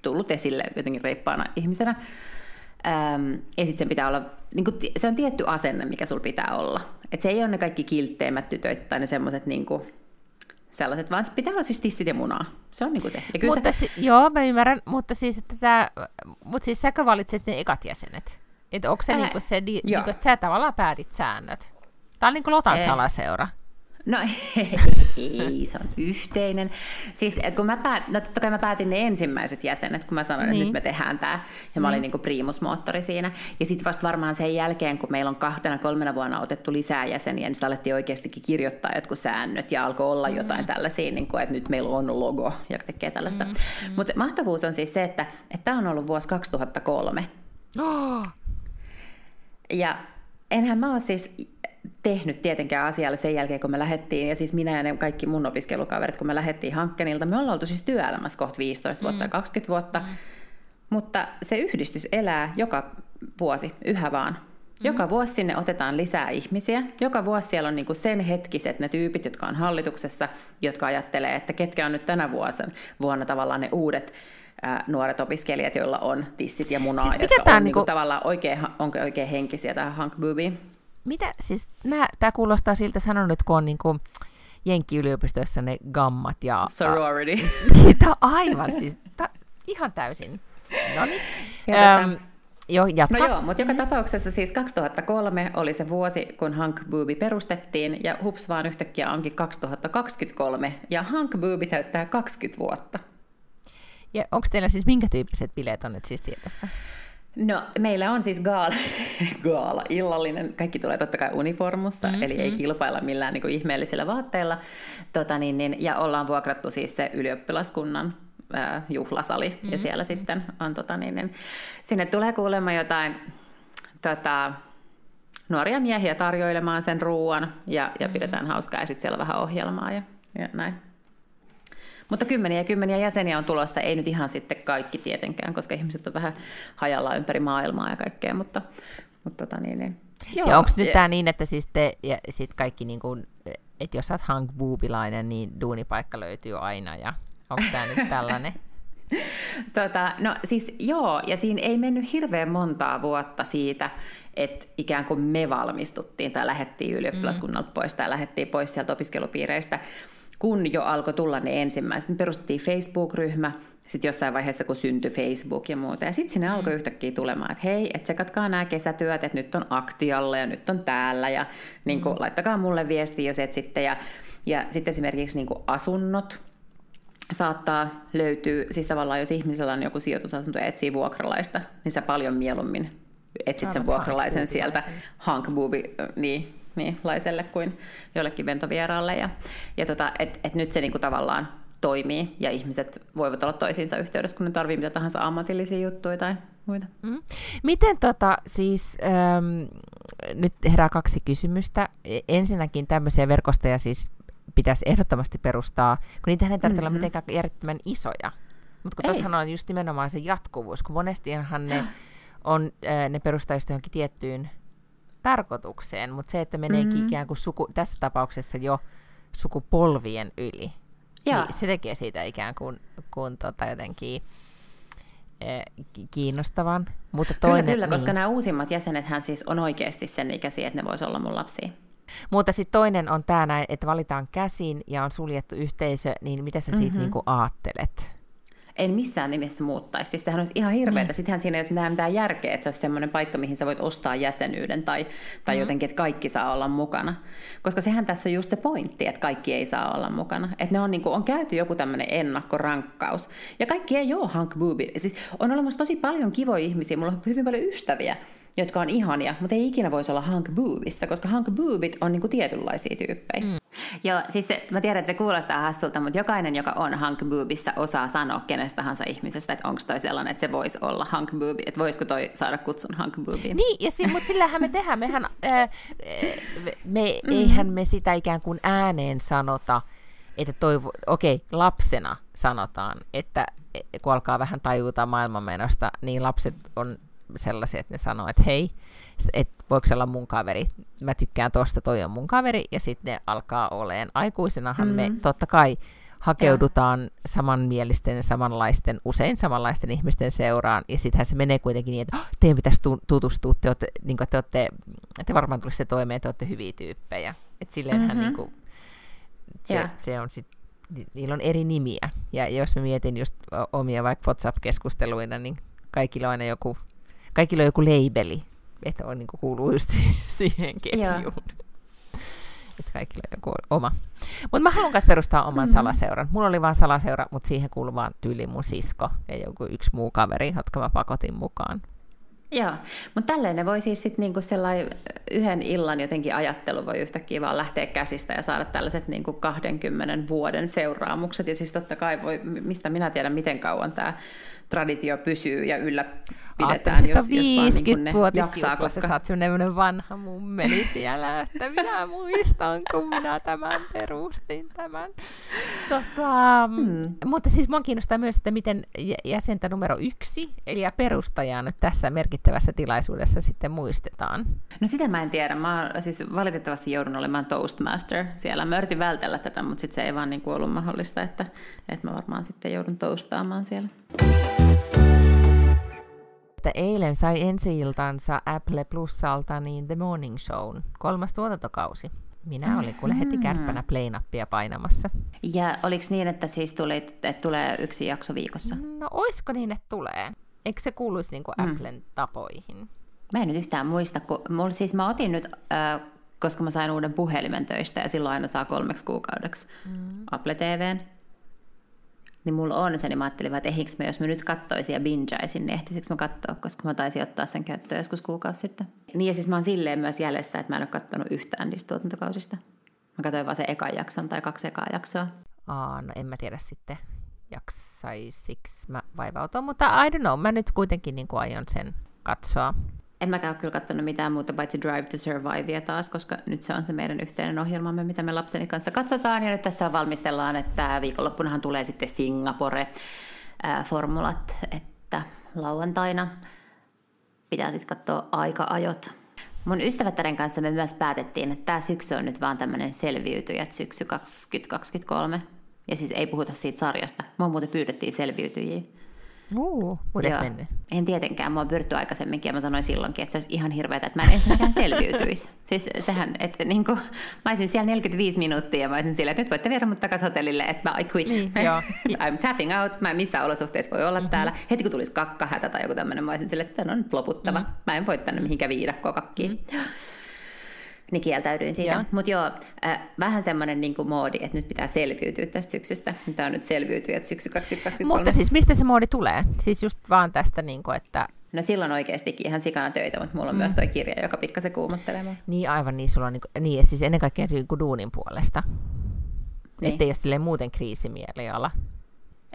Tullut esille jotenkin reippaana ihmisenä. Ähm, ja sitten sen pitää olla, niin kuin, se on tietty asenne, mikä sulla pitää olla. Et se ei ole ne kaikki kiltteimmät tytöt tai ne semmoiset niin kuin, sellaiset, vaan se pitää olla siis tissit ja munaa. Se on niin kuin se. Ja kyllä mutta se... si- joo, mä ymmärrän, mutta siis, että tää, mutta siis säkö valitset ne ekat jäsenet? Että onko se, Ää, niinku se di, niinku, että sä tavallaan päätit säännöt? Tämä on niin kuin Lotan salaseura. No ei, se on yhteinen. Siis kun mä päät, no totta kai mä päätin ne ensimmäiset jäsenet, kun mä sanoin, niin. että nyt me tehdään tämä. Ja mä niin. olin niin kuin primusmoottori siinä. Ja sitten vasta varmaan sen jälkeen, kun meillä on kahtena kolmena vuonna otettu lisää jäseniä, niin sitä alettiin oikeastikin kirjoittaa jotkut säännöt ja alkoi olla mm. jotain tällaisia, niin kuin, että nyt meillä on logo ja kaikkea tällaista. Mm. Mm. Mutta mahtavuus on siis se, että tämä on ollut vuosi 2003. Oh. Ja enhän mä ole siis tehnyt tietenkään asialle sen jälkeen, kun me lähdettiin, ja siis minä ja ne kaikki mun opiskelukaverit, kun me lähdettiin hankkeenilta, me ollaan oltu siis työelämässä kohta 15 vuotta mm. 20 vuotta, mm. mutta se yhdistys elää joka vuosi yhä vaan. Joka mm. vuosi sinne otetaan lisää ihmisiä. Joka vuosi siellä on niinku sen hetkiset ne tyypit, jotka on hallituksessa, jotka ajattelee, että ketkä on nyt tänä vuosina vuonna tavallaan ne uudet ää, nuoret opiskelijat, joilla on tissit ja munaa, siis jotka on niinku... Niinku tavallaan oikein, onko oikein henkisiä tähän hankboobiin mitä, siis tämä kuulostaa siltä, sanon nyt, kun on niin kuin Jenkki-yliopistoissa ne gammat ja... Sorority. Tämä aivan, siis tää, ihan täysin. No niin. Ähm, jo, jatka. No joo, mutta joka tapauksessa siis 2003 oli se vuosi, kun Hank Booby perustettiin, ja hups vaan yhtäkkiä onkin 2023, ja Hank Booby täyttää 20 vuotta. Ja onko teillä siis minkä tyyppiset bileet on nyt siis tiedossa? No, meillä on siis gaala, gaala illallinen. Kaikki tulee totta kai uniformussa, mm-hmm. eli ei mm-hmm. kilpailla millään niin kuin ihmeellisillä vaatteilla. Tota, niin, niin, ja ollaan vuokrattu siis se ylioppilaskunnan äh, juhlasali, mm-hmm. ja siellä sitten on, tota, niin, niin, sinne tulee kuulemma jotain tota, nuoria miehiä tarjoilemaan sen ruoan, ja, ja mm-hmm. pidetään hauskaa, ja sitten siellä on vähän ohjelmaa ja, ja näin. Mutta kymmeniä ja kymmeniä jäseniä on tulossa, ei nyt ihan sitten kaikki tietenkään, koska ihmiset on vähän hajalla ympäri maailmaa ja kaikkea, mutta, mutta tota niin, niin. Joo. Ja onko nyt tämä niin, että siis te ja sit kaikki, niin kuin, että jos sä oot Hank Boobilainen, niin duunipaikka löytyy aina ja onko tämä nyt tällainen? tota, no siis joo, ja siinä ei mennyt hirveän montaa vuotta siitä, että ikään kuin me valmistuttiin tai lähdettiin ylioppilaskunnalta mm. pois tai lähdettiin pois sieltä opiskelupiireistä kun jo alkoi tulla ne ensimmäiset, me perustettiin Facebook-ryhmä, sitten jossain vaiheessa, kun syntyi Facebook ja muuta. Ja sitten sinne alkoi mm. yhtäkkiä tulemaan, että hei, et tsekatkaa nämä kesätyöt, että nyt on aktialla ja nyt on täällä ja niin kuin, mm. laittakaa mulle viesti, jos et sitten. Ja, ja sitten esimerkiksi niin kuin asunnot saattaa löytyä, siis tavallaan jos ihmisellä on joku sijoitusasunto ja etsii vuokralaista, niin sä paljon mieluummin etsit sen vuokralaisen sieltä hankbuubi, niin niin, laiselle kuin jollekin ventovieraalle. Ja, ja tota, et, et nyt se niinku tavallaan toimii ja ihmiset voivat olla toisiinsa yhteydessä, kun ne tarvii mitä tahansa ammatillisia juttuja tai muita. Mm. Miten tota, siis, ähm, nyt herää kaksi kysymystä. E, ensinnäkin tämmöisiä verkostoja siis pitäisi ehdottomasti perustaa, kun niitä ei tarvitse mm-hmm. olla mitenkään järjettömän isoja. Mutta kun tuossahan on just nimenomaan se jatkuvuus, kun monestihan ne, on, äh, ne perustaa just johonkin tiettyyn tarkoitukseen, mutta se, että meneekin mm-hmm. ikään kuin suku, tässä tapauksessa jo sukupolvien yli, Joo. niin se tekee siitä ikään kuin, kuin tota jotenkin eh, kiinnostavan. Mutta toinen, kyllä, kyllä niin, koska nämä uusimmat jäsenethän siis on oikeasti sen ikäisiä, että ne voisi olla mun lapsia. Mutta sitten toinen on tämä että valitaan käsin ja on suljettu yhteisö, niin mitä sä siitä mm-hmm. niinku aattelet? En missään nimessä muuttaisi. Siis sehän olisi ihan hirveätä. Mm. Sittenhän siinä ei olisi mitään, mitään järkeä, että se olisi semmoinen paikka, mihin sä voit ostaa jäsenyyden tai, tai mm. jotenkin, että kaikki saa olla mukana. Koska sehän tässä on just se pointti, että kaikki ei saa olla mukana. Että ne on, niin kuin, on käyty joku tämmöinen ennakkorankkaus. Ja kaikki ei ole hunk booby. Siis on olemassa tosi paljon kivoja ihmisiä. Mulla on hyvin paljon ystäviä, jotka on ihania, mutta ei ikinä voisi olla hunk boobissa, koska hunk boobit on niinku tietynlaisia tyyppejä. Mm. Joo, siis se, mä tiedän, että se kuulostaa hassulta, mutta jokainen, joka on hunk boobissa, osaa sanoa kenestä tahansa ihmisestä, että onko toi sellainen, että se voisi olla hunk boobi, että voisiko toi saada kutsun hunk boobiin. Niin, ja si- mutta sillähän me tehdään, mehän, ää, me, mm. eihän me sitä ikään kuin ääneen sanota, että toivo, okei, okay, lapsena sanotaan, että kun alkaa vähän tajuta maailmanmenosta, niin lapset on sellaisia, että ne sanoo, että hei, että voiko se olla mun kaveri, mä tykkään tosta, toi on mun kaveri, ja sitten ne alkaa oleen. Aikuisenahan mm. me totta kai hakeudutaan ja. samanmielisten, samanlaisten, usein samanlaisten ihmisten seuraan, ja sittenhän se menee kuitenkin niin, että oh, teidän pitäisi tutustua, te, olette, niin kuin, te, olette, te varmaan tulisitte toimeen, te olette hyviä tyyppejä. Että silleenhän mm-hmm. niin kuin, se, se on sit, niillä on eri nimiä. Ja jos mä mietin just omia vaikka WhatsApp-keskusteluina, niin kaikilla on aina joku kaikilla on joku labeli, että on, niin kuin, kuuluu just siihen ketjuun. että kaikilla on joku oma. Mutta mä haluan myös perustaa oman mm. salaseuran. Mulla oli vaan salaseura, mutta siihen kuuluu vaan tyyli mun sisko ja joku yksi muu kaveri, jotka mä pakotin mukaan. Joo, mutta tälleen ne voi siis sitten niinku yhden illan jotenkin ajattelu voi yhtäkkiä vaan lähteä käsistä ja saada tällaiset niinku 20 vuoden seuraamukset. Ja siis totta kai voi, mistä minä tiedän, miten kauan tämä traditio pysyy ja yllä pidetään, jos, jos vaan niin ne jaksaa. Koska sä oot sellainen vanha mummeli siellä, että minä muistan, kun minä tämän perustin tämän. Tota, hmm. Mutta siis mua kiinnostaa myös, että miten jäsentä numero yksi, eli perustajaa nyt tässä merkittävässä tilaisuudessa sitten muistetaan. No sitä mä en tiedä. Mä siis valitettavasti joudun olemaan Toastmaster siellä. Mä yritin vältellä tätä, mutta sit se ei vaan niin kuin ollut mahdollista, että, että mä varmaan sitten joudun toastaamaan siellä että eilen sai ensi-iltansa Apple Plusalta niin The Morning Show, kolmas tuotantokausi. Minä olin kuule heti kärppänä play-nappia painamassa. Ja oliko niin, että siis tuli, että tulee yksi jakso viikossa? No oisko niin, että tulee? Eikö se kuuluisi niin kuin mm. Applen tapoihin? Mä en nyt yhtään muista, kun mulla, siis mä otin nyt, äh, koska mä sain uuden puhelimen töistä ja silloin aina saa kolmeksi kuukaudeksi mm. Apple TVn niin mulla on se, niin mä ajattelin, että ehinkö mä, jos mä nyt kattoisin ja bingeaisin, niin ehtisikö mä katsoa, koska mä taisin ottaa sen käyttöön joskus kuukausi sitten. Niin ja siis mä oon silleen myös jäljessä, että mä en ole kattonut yhtään niistä tuotantokausista. Mä katsoin vaan se ekan jakson tai kaksi ekaa jaksoa. Aa, no en mä tiedä sitten jaksaisiksi mä vaivautua, mutta I don't know, mä nyt kuitenkin niin kuin aion sen katsoa en mäkään ole kyllä katsonut mitään muuta paitsi Drive to Survivea taas, koska nyt se on se meidän yhteinen ohjelmamme, mitä me lapseni kanssa katsotaan. Ja nyt tässä valmistellaan, että viikonloppunahan tulee sitten Singapore-formulat, että lauantaina pitää sitten katsoa aika-ajot. Mun ystävättären kanssa me myös päätettiin, että tämä syksy on nyt vaan tämmöinen selviytyjät syksy 2023. Ja siis ei puhuta siitä sarjasta. Mua muuten pyydettiin selviytyjiä. Uu, Joo. mennyt? En tietenkään, mua on pyritty aikaisemminkin ja mä sanoin silloinkin, että se olisi ihan hirveätä, että mä en ensinnäkään selviytyisi. siis sehän, että niin kuin, mä olisin siellä 45 minuuttia ja mä olisin sillä, että nyt voitte viedä mut takaisin hotellille, että mä I quit. Niin. I'm tapping out, mä en missään olosuhteissa voi olla mm-hmm. täällä. Heti kun tulisi kakkahätä tai joku tämmöinen, mä olisin sille, että tämä on nyt loputtava. Mm-hmm. Mä en voi tänne mihinkään viidakkoa kakkiin. Mm-hmm niin kieltäydyin siitä. Mutta joo, äh, vähän semmoinen niin moodi, että nyt pitää selviytyä tästä syksystä. Tämä on nyt selviytyjät syksy 2023. Mutta siis mistä se moodi tulee? Siis just vaan tästä, niin kuin, että... No silloin oikeastikin ihan sikana töitä, mutta mulla on mm. myös toi kirja, joka pikkasen kuumottelee mua. Niin aivan, niin sulla on niin, kuin, niin siis ennen kaikkea niin kuin duunin puolesta. Niin. Ettei ole silleen muuten kriisimieliala.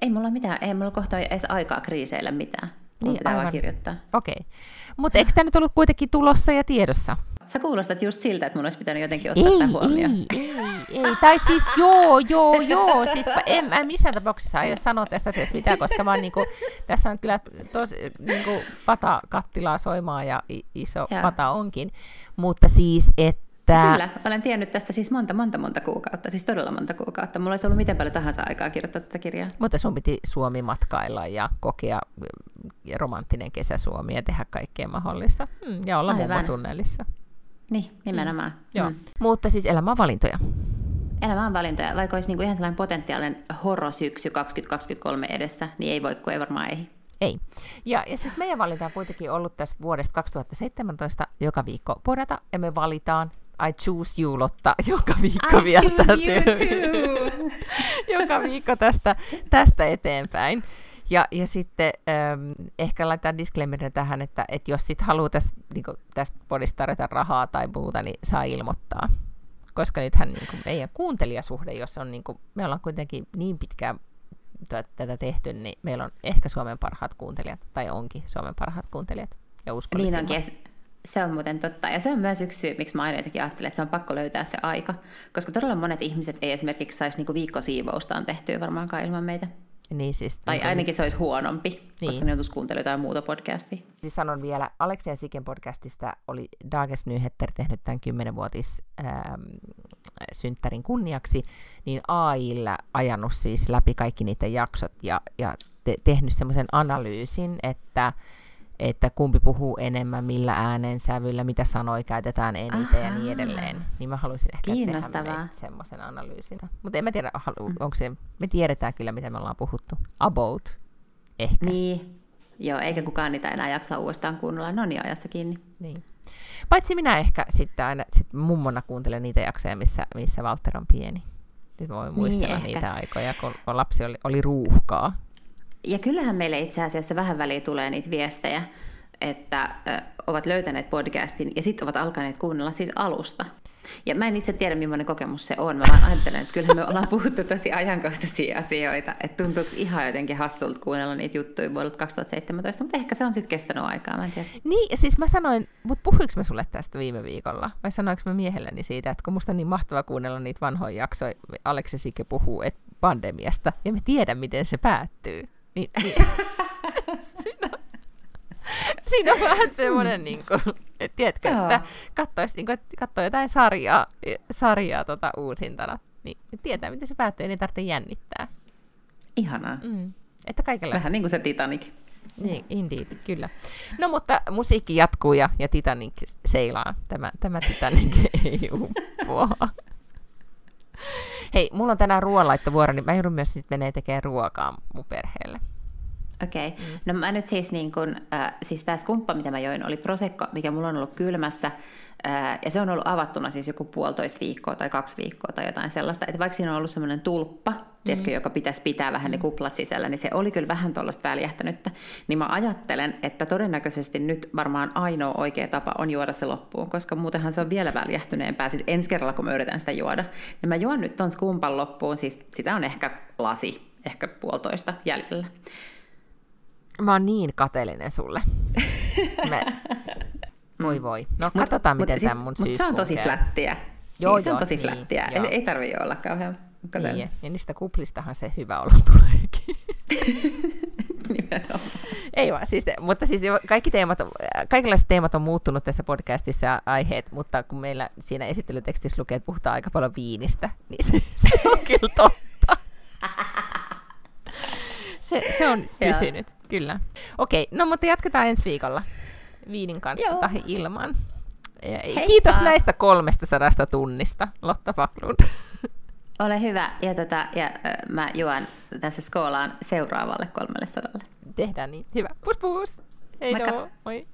Ei mulla mitään, ei mulla kohta edes aikaa kriiseillä mitään. Mulla niin, pitää aivan. vaan kirjoittaa. Okei. Okay. Mutta eikö tämä nyt ollut kuitenkin tulossa ja tiedossa? Sä kuulostat just siltä, että mun olisi pitänyt jotenkin ottaa ei, tämä huomioon. Ei, ei, ei. Tai siis joo, joo, joo. Siis en mä missään tapauksessa aio sanoa tästä asiasta mitään, koska mä oon niinku, tässä on kyllä tosi niinku, pata kattilaa soimaa ja iso joo. pata onkin. Mutta siis, että Kyllä, olen tiennyt tästä siis monta, monta, monta kuukautta, siis todella monta kuukautta. Mulla olisi ollut miten paljon tahansa aikaa kirjoittaa tätä kirjaa. Mutta sun piti Suomi matkailla ja kokea romanttinen kesä Suomi ja tehdä kaikkea mahdollista. Hmm, ja olla mummotunnelissa. Niin, nimenomaan. Mm. Joo. Mm. Mutta siis elämä on valintoja. Elämä on valintoja. Vaikka olisi niinku ihan sellainen potentiaalinen horosyksy 2023 edessä, niin ei voi, kun ei varmaan ei. Ei. Ja, ja siis meidän valinta on kuitenkin ollut tässä vuodesta 2017 joka viikko podata, ja me valitaan I choose you, Lotta, joka viikko I vielä tästä, joka viikko tästä, tästä eteenpäin. Ja, ja sitten ähm, ehkä laitetaan disclaimerin tähän, että, että jos sit haluaa tästä, niin tästä podista tarjota rahaa tai muuta, niin saa ilmoittaa. Koska nythän niin kuin meidän kuuntelijasuhde, jos on, niin kuin, me ollaan kuitenkin niin pitkään tätä tehty, niin meillä on ehkä Suomen parhaat kuuntelijat, tai onkin Suomen parhaat kuuntelijat. Ja niin onkin, se on muuten totta. Ja se on myös yksi syy, miksi mä aina jotenkin ajattelen, että se on pakko löytää se aika. Koska todella monet ihmiset ei esimerkiksi saisi niinku viikkosiivoustaan tehtyä varmaankaan ilman meitä. Niin siis, tai niin, ainakin se olisi huonompi, niin. koska ne joutuisi kuuntelemaan jotain muuta podcastia. Siis sanon vielä, Aleksia Siken podcastista oli Dages Nyheter tehnyt tämän 10-vuotis ähm, synttärin kunniaksi, niin AIlla ajanut siis läpi kaikki niiden jaksot ja, ja te, tehnyt semmoisen analyysin, että että kumpi puhuu enemmän, millä äänensävyllä, mitä sanoja käytetään eniten Aha. ja niin edelleen. Niin mä haluaisin ehkä tehdä semmoisen analyysin. Mutta en mä tiedä, onko se, me tiedetään kyllä, mitä me ollaan puhuttu. About, ehkä. Niin, Joo, eikä kukaan niitä enää jaksa uudestaan kuunnella, ne on niin ajassa kiinni. Niin. Paitsi minä ehkä sitten aina sit mummona kuuntelen niitä jaksoja, missä, missä Walter on pieni. Nyt voi niin, muistella niin, niitä aikoja, kun, kun lapsi oli, oli ruuhkaa. Ja kyllähän meille itse asiassa vähän väliin tulee niitä viestejä, että ovat löytäneet podcastin ja sitten ovat alkaneet kuunnella siis alusta. Ja mä en itse tiedä, millainen kokemus se on. Mä vaan ajattelen, että kyllähän me ollaan puhuttu tosi ajankohtaisia asioita. Että tuntuuko ihan jotenkin hassulta kuunnella niitä juttuja vuodelta 2017, mutta ehkä se on sitten kestänyt aikaa, mä en tiedä. Niin, siis mä sanoin, mutta puhuinko mä sulle tästä viime viikolla? Vai sanoinko mä miehelleni siitä, että kun musta on niin mahtava kuunnella niitä vanhoja jaksoja, Aleksi Sike puhuu et pandemiasta, ja me tiedän, miten se päättyy. Niin, niin. Siinä Siinä on vähän semmoinen, niin kuin, että tiedätkö, Joo. että katsoisi, niin kuin, katsoo jotain sarjaa, sarjaa tota, uusintana, niin tietää, miten se päättyy, niin ei tarvitse jännittää. Ihanaa. Mm. Että kaikella... Vähän niin kuin se Titanic. Niin, indeed, kyllä. No mutta musiikki jatkuu ja, ja Titanic seilaa. Tämä, tämä Titanic ei uppoa. Hei, mulla on tänään ruoanlaittovuoro, niin mä joudun myös sitten menee tekemään ruokaa mun perheelle. Okei. Okay. Mm. No mä nyt siis niin kun, äh, siis tämä skumppa, mitä mä join, oli Prosecco, mikä mulla on ollut kylmässä. Ja se on ollut avattuna siis joku puolitoista viikkoa tai kaksi viikkoa tai jotain sellaista. Että vaikka siinä on ollut semmoinen tulppa, mm. tiedätkö, joka pitäisi pitää vähän mm. ne kuplat sisällä, niin se oli kyllä vähän tuollaista väljähtänyttä. Niin mä ajattelen, että todennäköisesti nyt varmaan ainoa oikea tapa on juoda se loppuun, koska muutenhan se on vielä väljähtyneempää sitten ensi kerralla, kun mä yritän sitä juoda. Niin mä juon nyt ton skumpan loppuun, siis sitä on ehkä lasi, ehkä puolitoista jäljellä. Mä oon niin kateellinen sulle. Me... Voi voi. No mut, katsotaan, mut, miten siis, tämä mun Mutta se on tosi käy. flättiä. Joo, niin, se on tosi niin, flättiä. Ei, ei tarvitse olla kauhean Niin, ja niistä kuplistahan se hyvä olo tuleekin. Ei vaan, siis, mutta siis kaikki teemat, kaikenlaiset teemat on muuttunut tässä podcastissa ja aiheet, mutta kun meillä siinä esittelytekstissä lukee, että puhutaan aika paljon viinistä, niin se, se on kyllä totta. se, se on pysynyt, kyllä. Okei, no mutta jatketaan ensi viikolla viinin kanssa Joo. tai ilman. Heippa. Kiitos näistä kolmesta sadasta tunnista, Lotta Paklund. Ole hyvä, ja, tota, ja äh, mä juon tässä skoolaan seuraavalle kolmelle sadalle. Tehdään niin. Hyvä. Pus pus! Hei Moi!